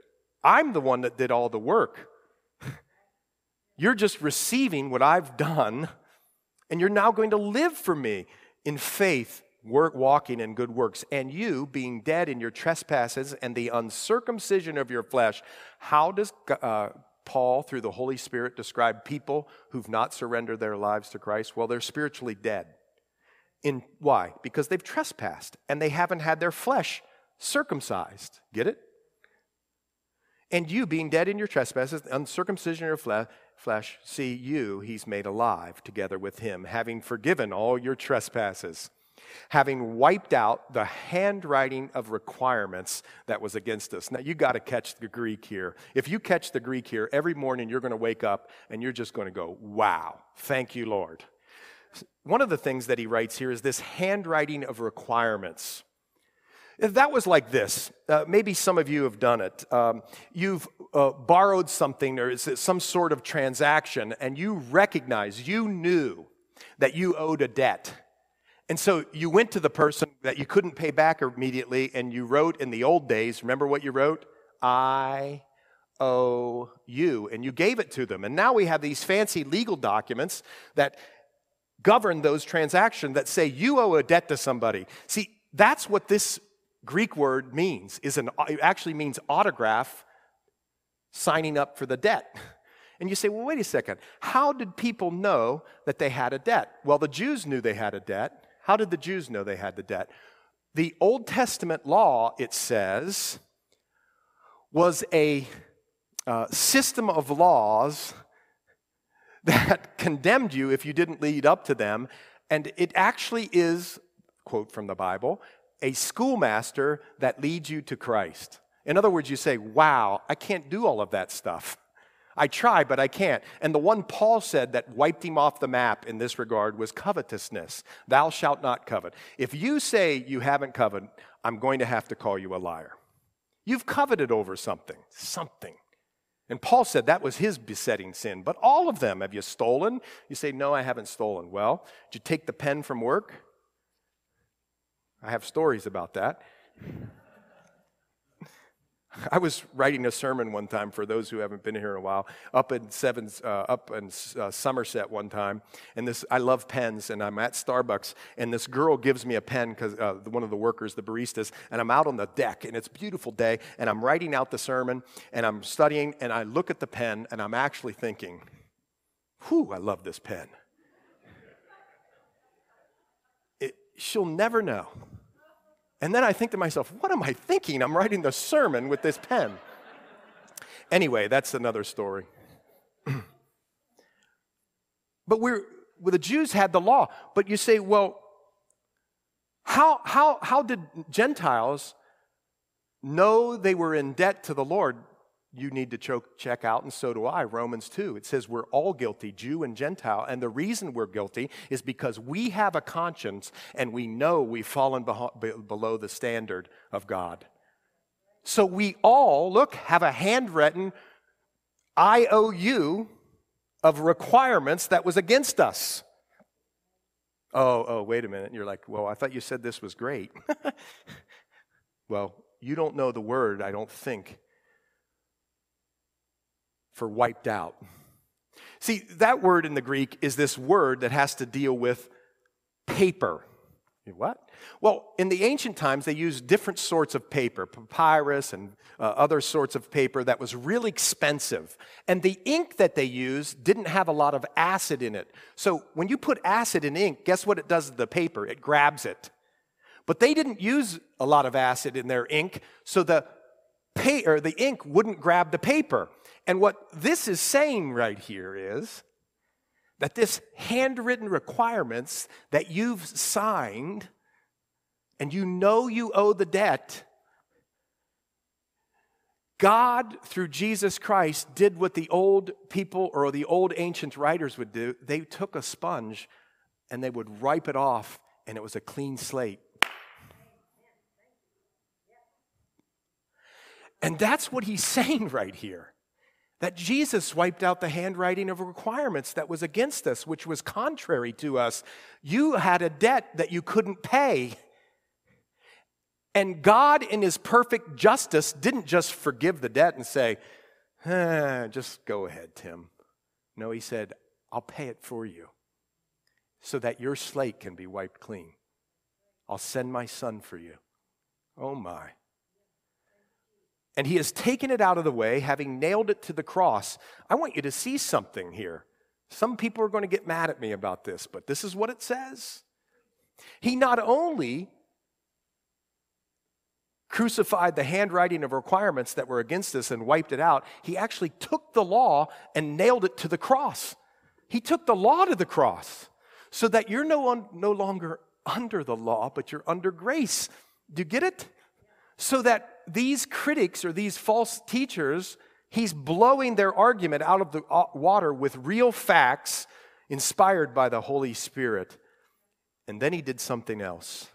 I'm the one that did all the work. You're just receiving what I've done, and you're now going to live for me in faith, work, walking in good works. And you, being dead in your trespasses and the uncircumcision of your flesh, how does uh, Paul, through the Holy Spirit, describe people who've not surrendered their lives to Christ? Well, they're spiritually dead. In why? Because they've trespassed and they haven't had their flesh circumcised. Get it? And you, being dead in your trespasses, uncircumcision of your fle- flesh, see you, he's made alive together with him, having forgiven all your trespasses, having wiped out the handwriting of requirements that was against us. Now, you got to catch the Greek here. If you catch the Greek here, every morning you're going to wake up and you're just going to go, wow, thank you, Lord. One of the things that he writes here is this handwriting of requirements. That was like this, uh, maybe some of you have done it. Um, you've uh, borrowed something, or it's some sort of transaction, and you recognize, you knew that you owed a debt. And so you went to the person that you couldn't pay back immediately, and you wrote in the old days, remember what you wrote? I owe you. And you gave it to them. And now we have these fancy legal documents that govern those transactions that say you owe a debt to somebody. See, that's what this Greek word means. Is an it actually means autograph signing up for the debt. And you say, well, wait a second. How did people know that they had a debt? Well, the Jews knew they had a debt. How did the Jews know they had the debt? The Old Testament law, it says, was a uh, system of laws that condemned you if you didn't lead up to them. And it actually is, quote from the Bible, a schoolmaster that leads you to Christ. In other words, you say, Wow, I can't do all of that stuff. I try, but I can't. And the one Paul said that wiped him off the map in this regard was covetousness. Thou shalt not covet. If you say you haven't coveted, I'm going to have to call you a liar. You've coveted over something, something. And Paul said that was his besetting sin. But all of them, have you stolen? You say, No, I haven't stolen. Well, did you take the pen from work? I have stories about that. I was writing a sermon one time for those who haven't been here in a while, up in seven, uh, up in uh, Somerset one time, and this I love pens, and I'm at Starbucks, and this girl gives me a pen because uh, one of the workers, the baristas, and I'm out on the deck, and it's beautiful day, and I'm writing out the sermon, and I'm studying, and I look at the pen, and I'm actually thinking, "Whew, I love this pen." It, she'll never know and then I think to myself, what am I thinking? I'm writing the sermon with this pen. anyway, that's another story. but we're, well, the Jews had the law. But you say, well, how, how, how did Gentiles know they were in debt to the Lord, you need to choke, check out, and so do I. Romans 2. It says we're all guilty, Jew and Gentile. And the reason we're guilty is because we have a conscience and we know we've fallen below the standard of God. So we all, look, have a handwritten IOU of requirements that was against us. Oh, oh, wait a minute. You're like, well, I thought you said this was great. well, you don't know the word, I don't think for wiped out. See, that word in the Greek is this word that has to deal with paper. What? Well, in the ancient times, they used different sorts of paper, papyrus and uh, other sorts of paper that was really expensive. And the ink that they used didn't have a lot of acid in it. So when you put acid in ink, guess what it does to the paper? It grabs it. But they didn't use a lot of acid in their ink, so the, pay, or the ink wouldn't grab the paper. And what this is saying right here is that this handwritten requirements that you've signed and you know you owe the debt, God, through Jesus Christ, did what the old people or the old ancient writers would do. They took a sponge and they would wipe it off, and it was a clean slate. And that's what he's saying right here that Jesus wiped out the handwriting of requirements that was against us, which was contrary to us. You had a debt that you couldn't pay. And God, in His perfect justice, didn't just forgive the debt and say, eh, just go ahead, Tim. No, He said, I'll pay it for you so that your slate can be wiped clean. I'll send my son for you. Oh my. And he has taken it out of the way, having nailed it to the cross. I want you to see something here. Some people are going to get mad at me about this, but this is what it says. He not only crucified the handwriting of requirements that were against us and wiped it out, he actually took the law and nailed it to the cross. He took the law to the cross so that you're no, no longer under the law, but you're under grace. Do you get it? So that these critics or these false teachers, he's blowing their argument out of the uh, water with real facts inspired by the Holy Spirit. And then he did something else.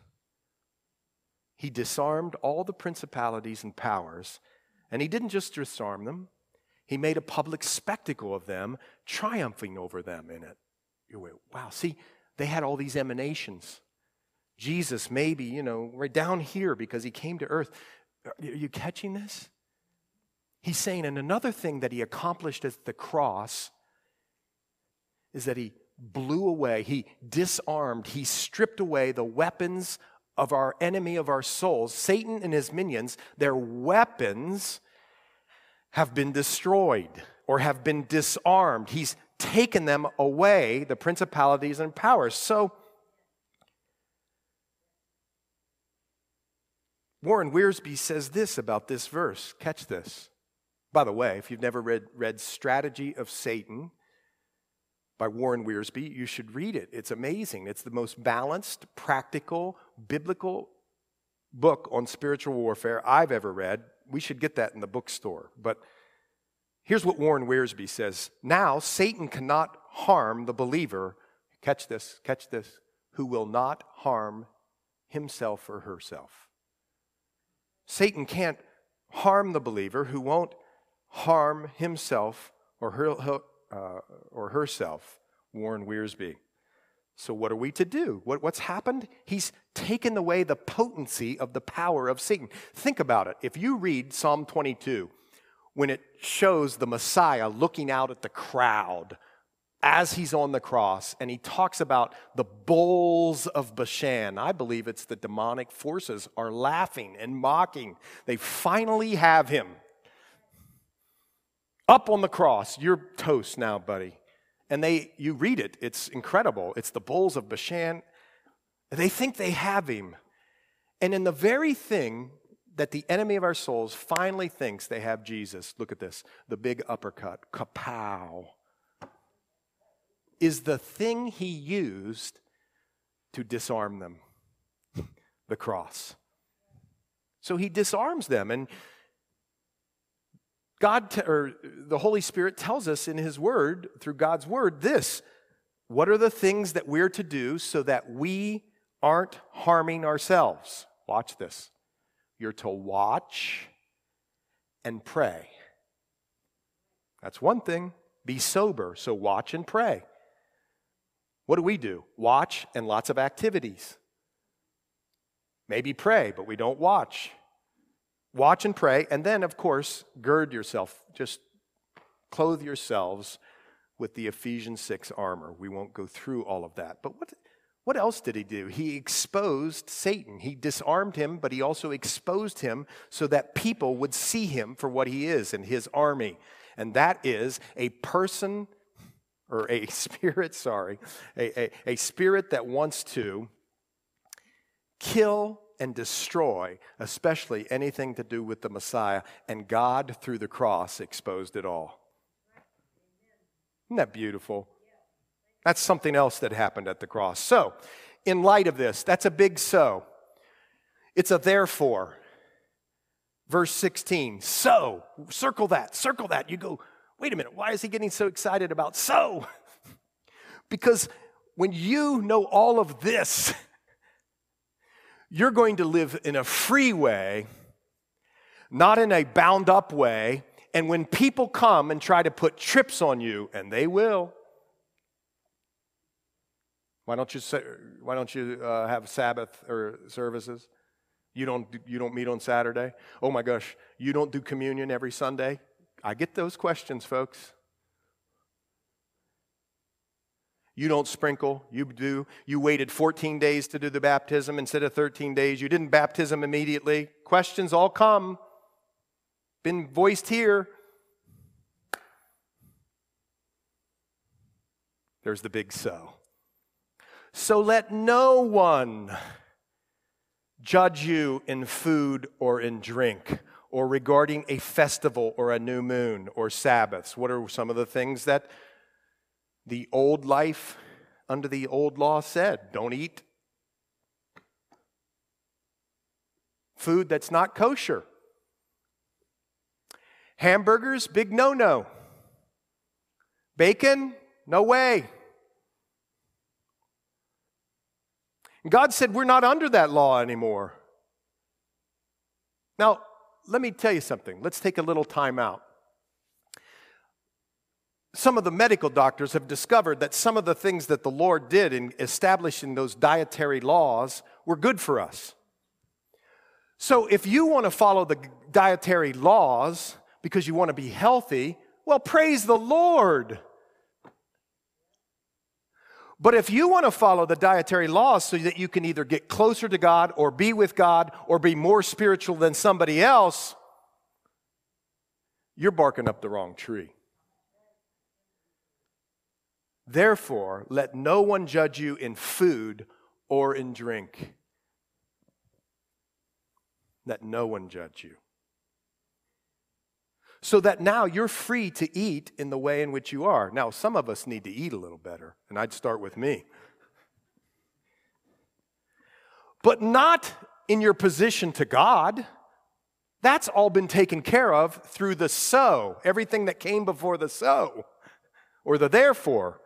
He disarmed all the principalities and powers, and he didn't just disarm them, he made a public spectacle of them, triumphing over them in it. You went, wow, see, they had all these emanations. Jesus, maybe, you know, right down here because he came to earth. Are you catching this? He's saying, and another thing that he accomplished at the cross is that he blew away, he disarmed, he stripped away the weapons of our enemy of our souls, Satan and his minions. Their weapons have been destroyed or have been disarmed. He's taken them away, the principalities and powers. So, Warren Wiersbe says this about this verse. Catch this. By the way, if you've never read, read Strategy of Satan by Warren Wiersbe, you should read it. It's amazing. It's the most balanced, practical, biblical book on spiritual warfare I've ever read. We should get that in the bookstore. But here's what Warren Wiersbe says Now, Satan cannot harm the believer. Catch this, catch this, who will not harm himself or herself. Satan can't harm the believer who won't harm himself or, her, uh, or herself, Warren Wiersbe. So, what are we to do? What, what's happened? He's taken away the potency of the power of Satan. Think about it. If you read Psalm 22, when it shows the Messiah looking out at the crowd as he's on the cross and he talks about the bulls of Bashan. I believe it's the demonic forces are laughing and mocking. They finally have him. Up on the cross, you're toast now, buddy. And they you read it, it's incredible. It's the bulls of Bashan. They think they have him. And in the very thing that the enemy of our souls finally thinks they have Jesus, look at this, the big uppercut, kapow is the thing he used to disarm them the cross. So he disarms them. And God, t- or the Holy Spirit tells us in his word, through God's word, this what are the things that we're to do so that we aren't harming ourselves? Watch this. You're to watch and pray. That's one thing. Be sober, so watch and pray. What do we do? Watch and lots of activities. Maybe pray, but we don't watch. Watch and pray, and then, of course, gird yourself. Just clothe yourselves with the Ephesians 6 armor. We won't go through all of that. But what, what else did he do? He exposed Satan. He disarmed him, but he also exposed him so that people would see him for what he is and his army. And that is a person or a spirit, sorry, a, a, a spirit that wants to kill and destroy, especially anything to do with the Messiah. And God, through the cross, exposed it all. Isn't that beautiful? That's something else that happened at the cross. So, in light of this, that's a big so. It's a therefore. Verse 16, so, circle that, circle that. You go, wait a minute, why is he getting so excited about so? because when you know all of this, you're going to live in a free way, not in a bound up way. And when people come and try to put trips on you, and they will, why don't you, say, why don't you uh, have Sabbath or services? You don't, you don't meet on Saturday? Oh my gosh, you don't do communion every Sunday? I get those questions, folks. You don't sprinkle, you do. You waited 14 days to do the baptism instead of 13 days. You didn't baptism immediately. Questions all come. Been voiced here. There's the big so. So let no one judge you in food or in drink or regarding a festival or a new moon or Sabbaths. What are some of the things that the old life under the old law said? Don't eat food that's not kosher. Hamburgers, big no no. Bacon, no way. God said we're not under that law anymore. Now, let me tell you something. Let's take a little time out. Some of the medical doctors have discovered that some of the things that the Lord did in establishing those dietary laws were good for us. So, if you want to follow the dietary laws because you want to be healthy, well, praise the Lord. But if you want to follow the dietary laws so that you can either get closer to God or be with God or be more spiritual than somebody else, you're barking up the wrong tree. Therefore, let no one judge you in food or in drink. Let no one judge you so that now you're free to eat in the way in which you are. Now, some of us need to eat a little better, and I'd start with me. But not in your position to God. That's all been taken care of through the so, everything that came before the so, or the therefore.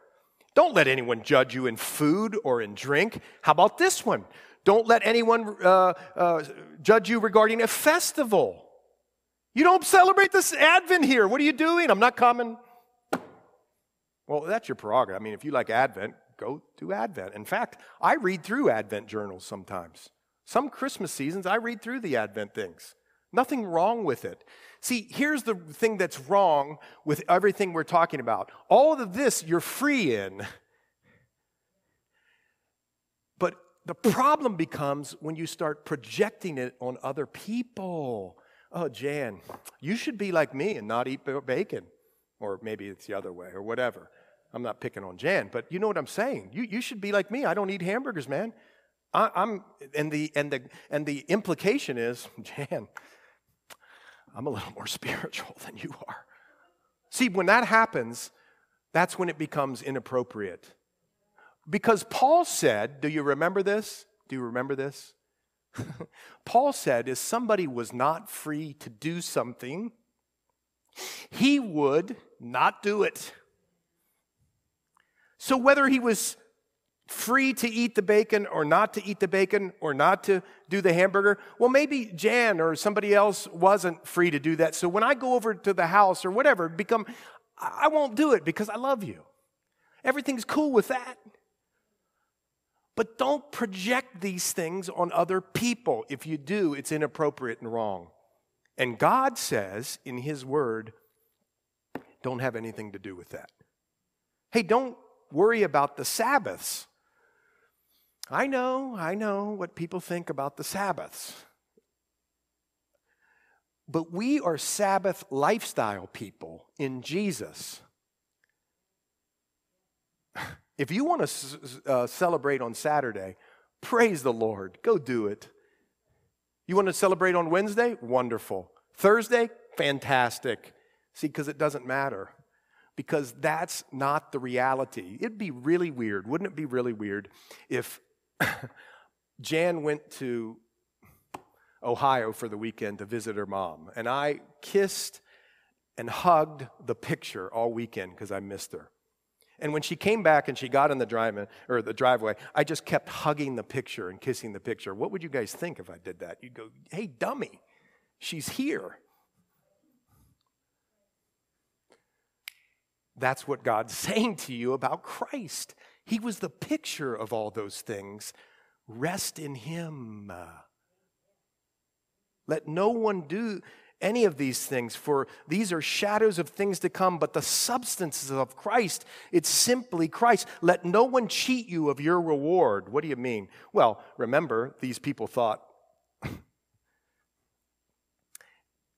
Don't let anyone judge you in food or in drink. How about this one? Don't let anyone uh, uh, judge you regarding a festival you don't celebrate this Advent here. What are you doing? I'm not coming. Well, that's your prerogative. I mean, if you like Advent, go do Advent. In fact, I read through Advent journals sometimes. Some Christmas seasons, I read through the Advent things. Nothing wrong with it. See, here's the thing that's wrong with everything we're talking about. All of this you're free in. But the problem becomes when you start projecting it on other people. Oh, Jan, you should be like me and not eat bacon. Or maybe it's the other way, or whatever. I'm not picking on Jan, but you know what I'm saying. You, you should be like me. I don't eat hamburgers, man. I, am and the and the and the implication is, Jan, I'm a little more spiritual than you are. See, when that happens, that's when it becomes inappropriate. Because Paul said, do you remember this? Do you remember this? Paul said if somebody was not free to do something, he would not do it. So whether he was free to eat the bacon or not to eat the bacon or not to do the hamburger, well, maybe Jan or somebody else wasn't free to do that. So when I go over to the house or whatever, become, I won't do it because I love you. Everything's cool with that. But don't project these things on other people. If you do, it's inappropriate and wrong. And God says in His Word, don't have anything to do with that. Hey, don't worry about the Sabbaths. I know, I know what people think about the Sabbaths. But we are Sabbath lifestyle people in Jesus. If you want to uh, celebrate on Saturday, praise the Lord. Go do it. You want to celebrate on Wednesday? Wonderful. Thursday? Fantastic. See, because it doesn't matter. Because that's not the reality. It'd be really weird. Wouldn't it be really weird if Jan went to Ohio for the weekend to visit her mom, and I kissed and hugged the picture all weekend because I missed her. And when she came back and she got in the drive or the driveway, I just kept hugging the picture and kissing the picture. What would you guys think if I did that? You'd go, "Hey, dummy, she's here." That's what God's saying to you about Christ. He was the picture of all those things. Rest in Him. Let no one do any of these things, for these are shadows of things to come, but the substances of Christ, it's simply Christ. Let no one cheat you of your reward. What do you mean? Well, remember, these people thought,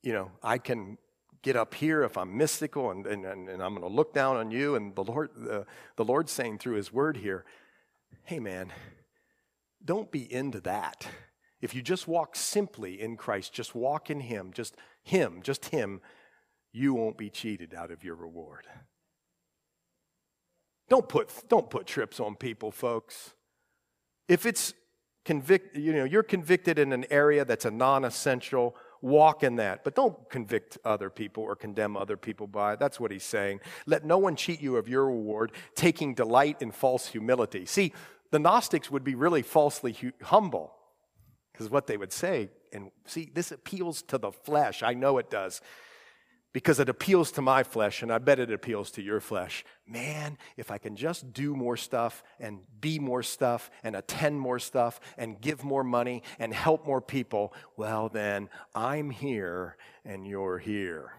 you know, I can get up here if I'm mystical and, and, and I'm going to look down on you. And the Lord, the Lord's saying through his word here, hey, man, don't be into that. If you just walk simply in Christ, just walk in Him, just Him, just Him, you won't be cheated out of your reward. Don't put, don't put trips on people, folks. If it's convict, you know, you're convicted in an area that's a non-essential, walk in that. But don't convict other people or condemn other people by it. That's what he's saying. Let no one cheat you of your reward, taking delight in false humility. See, the Gnostics would be really falsely hu- humble. Because what they would say, and see, this appeals to the flesh. I know it does. Because it appeals to my flesh, and I bet it appeals to your flesh. Man, if I can just do more stuff and be more stuff and attend more stuff and give more money and help more people, well, then I'm here and you're here.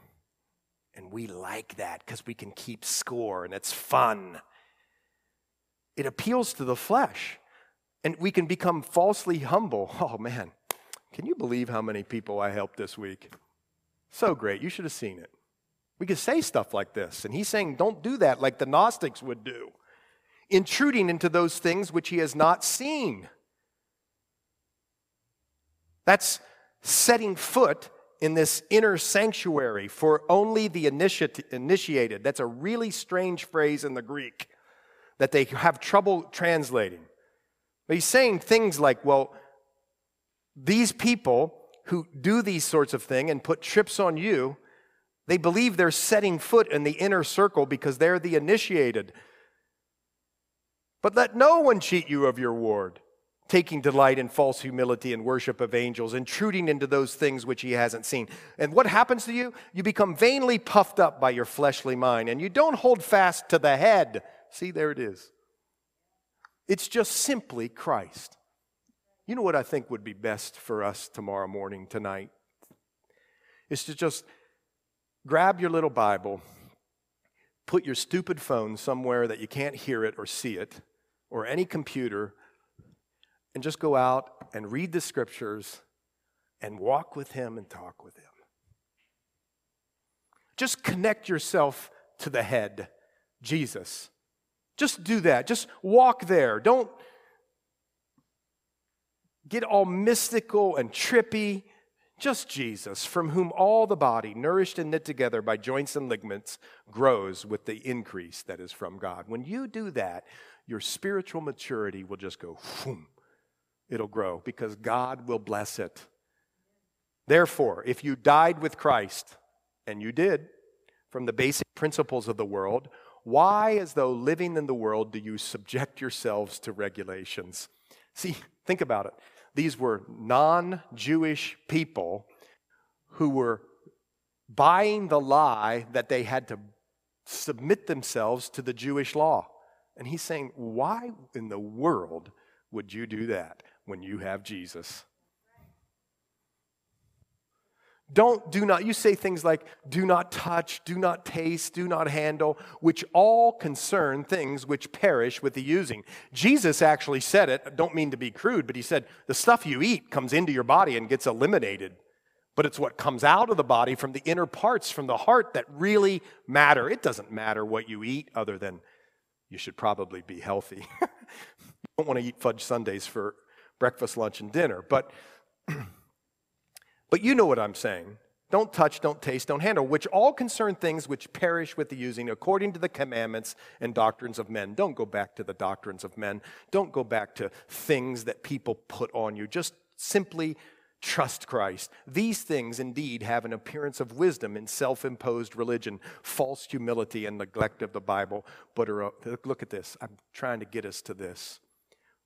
And we like that because we can keep score and it's fun. It appeals to the flesh. And we can become falsely humble. Oh man, can you believe how many people I helped this week? So great. You should have seen it. We could say stuff like this. And he's saying, don't do that like the Gnostics would do, intruding into those things which he has not seen. That's setting foot in this inner sanctuary for only the initiated. That's a really strange phrase in the Greek that they have trouble translating. But he's saying things like, well, these people who do these sorts of things and put chips on you, they believe they're setting foot in the inner circle because they're the initiated. But let no one cheat you of your ward, taking delight in false humility and worship of angels, intruding into those things which he hasn't seen. And what happens to you? You become vainly puffed up by your fleshly mind, and you don't hold fast to the head. See, there it is. It's just simply Christ. You know what I think would be best for us tomorrow morning, tonight? Is to just grab your little Bible, put your stupid phone somewhere that you can't hear it or see it, or any computer, and just go out and read the scriptures and walk with Him and talk with Him. Just connect yourself to the head, Jesus. Just do that. Just walk there. Don't get all mystical and trippy. Just Jesus, from whom all the body, nourished and knit together by joints and ligaments, grows with the increase that is from God. When you do that, your spiritual maturity will just go it'll grow because God will bless it. Therefore, if you died with Christ, and you did, from the basic principles of the world, why, as though living in the world, do you subject yourselves to regulations? See, think about it. These were non Jewish people who were buying the lie that they had to submit themselves to the Jewish law. And he's saying, Why in the world would you do that when you have Jesus? Don't, do not, you say things like, do not touch, do not taste, do not handle, which all concern things which perish with the using. Jesus actually said it, don't mean to be crude, but he said, the stuff you eat comes into your body and gets eliminated. But it's what comes out of the body from the inner parts, from the heart, that really matter. It doesn't matter what you eat, other than you should probably be healthy. you don't want to eat fudge sundaes for breakfast, lunch, and dinner. But But you know what I'm saying. Don't touch, don't taste, don't handle, which all concern things which perish with the using according to the commandments and doctrines of men. Don't go back to the doctrines of men. Don't go back to things that people put on you. Just simply trust Christ. These things indeed have an appearance of wisdom in self imposed religion, false humility, and neglect of the Bible, but are, look at this. I'm trying to get us to this,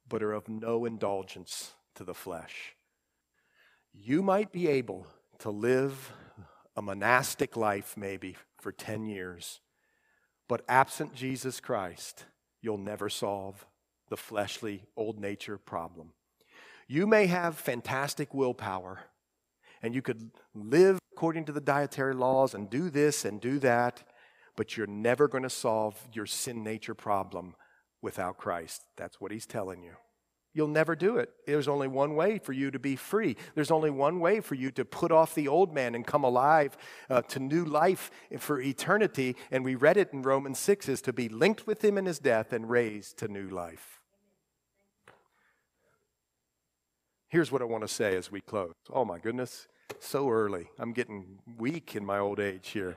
but are of no indulgence to the flesh you might be able to live a monastic life maybe for 10 years, but absent Jesus Christ, you'll never solve the fleshly old nature problem. You may have fantastic willpower and you could live according to the dietary laws and do this and do that, but you're never going to solve your sin nature problem without Christ. That's what he's telling you. You'll never do it. There's only one way for you to be free. There's only one way for you to put off the old man and come alive uh, to new life for eternity. And we read it in Romans 6 is to be linked with him in his death and raised to new life. Here's what I want to say as we close. Oh my goodness, so early. I'm getting weak in my old age here.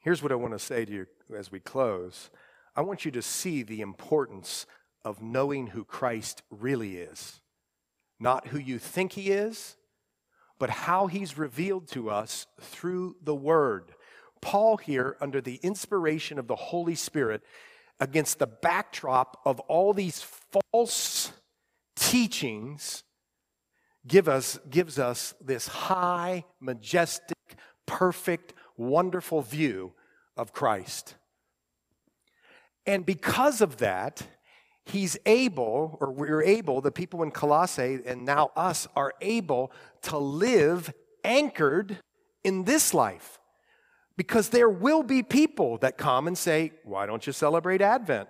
Here's what I want to say to you as we close. I want you to see the importance of knowing who Christ really is. Not who you think he is, but how he's revealed to us through the Word. Paul, here, under the inspiration of the Holy Spirit, against the backdrop of all these false teachings, give us, gives us this high, majestic, perfect, wonderful view of Christ. And because of that, he's able, or we're able, the people in Colossae and now us are able to live anchored in this life. Because there will be people that come and say, Why don't you celebrate Advent?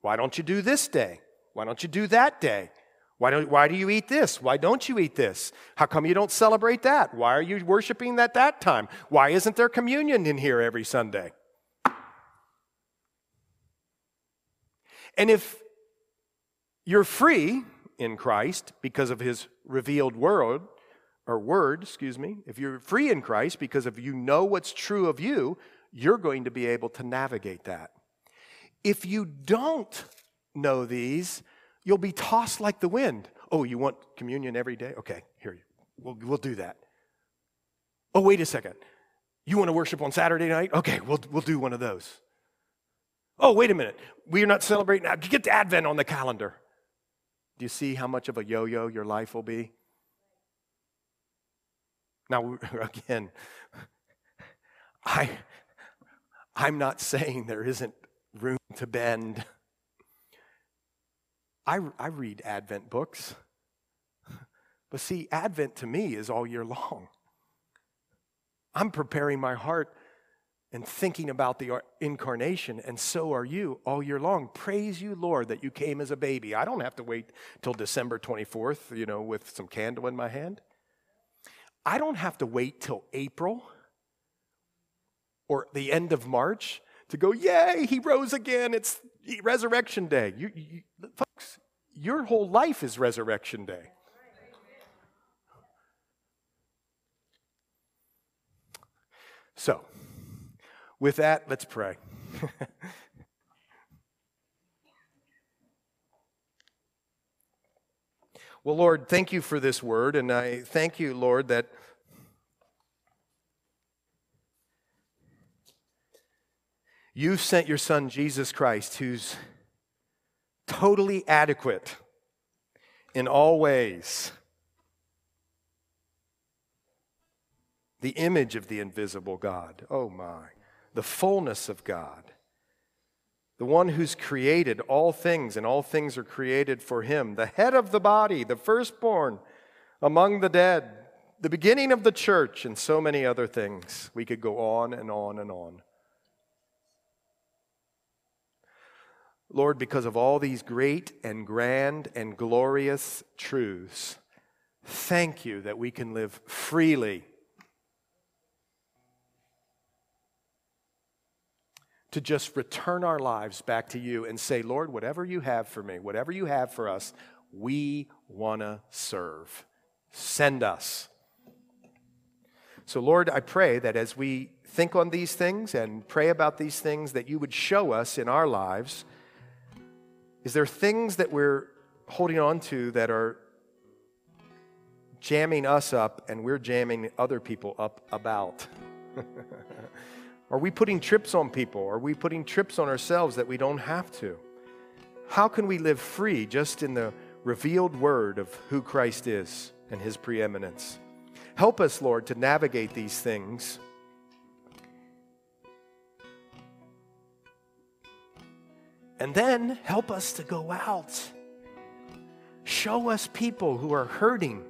Why don't you do this day? Why don't you do that day? Why, don't, why do you eat this? Why don't you eat this? How come you don't celebrate that? Why are you worshiping at that time? Why isn't there communion in here every Sunday? And if you're free in Christ because of his revealed word, or word, excuse me, if you're free in Christ because of you know what's true of you, you're going to be able to navigate that. If you don't know these, you'll be tossed like the wind. Oh, you want communion every day? Okay, here, we'll, we'll do that. Oh, wait a second. You want to worship on Saturday night? Okay, we'll, we'll do one of those. Oh, wait a minute. We are not celebrating. Now. Get the Advent on the calendar. Do you see how much of a yo yo your life will be? Now, again, I, I'm not saying there isn't room to bend. I, I read Advent books. But see, Advent to me is all year long. I'm preparing my heart and thinking about the incarnation, and so are you all year long. Praise you, Lord, that you came as a baby. I don't have to wait till December 24th, you know, with some candle in my hand. I don't have to wait till April or the end of March to go, yay, he rose again. It's resurrection day. You, you, folks, your whole life is resurrection day. So, with that, let's pray. well, Lord, thank you for this word, and I thank you, Lord, that. You sent your son Jesus Christ, who's totally adequate in all ways. The image of the invisible God. Oh my. The fullness of God the one who's created all things, and all things are created for him, the head of the body, the firstborn among the dead, the beginning of the church, and so many other things. We could go on and on and on. Lord, because of all these great and grand and glorious truths, thank you that we can live freely to just return our lives back to you and say, Lord, whatever you have for me, whatever you have for us, we want to serve. Send us. So, Lord, I pray that as we think on these things and pray about these things, that you would show us in our lives is there things that we're holding on to that are jamming us up and we're jamming other people up about? Are we putting trips on people? Are we putting trips on ourselves that we don't have to? How can we live free just in the revealed word of who Christ is and his preeminence? Help us, Lord, to navigate these things. And then help us to go out. Show us people who are hurting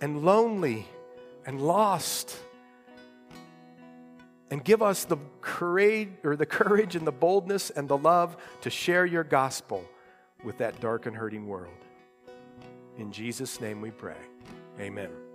and lonely and lost and give us the courage or the courage and the boldness and the love to share your gospel with that dark and hurting world. In Jesus' name we pray. Amen.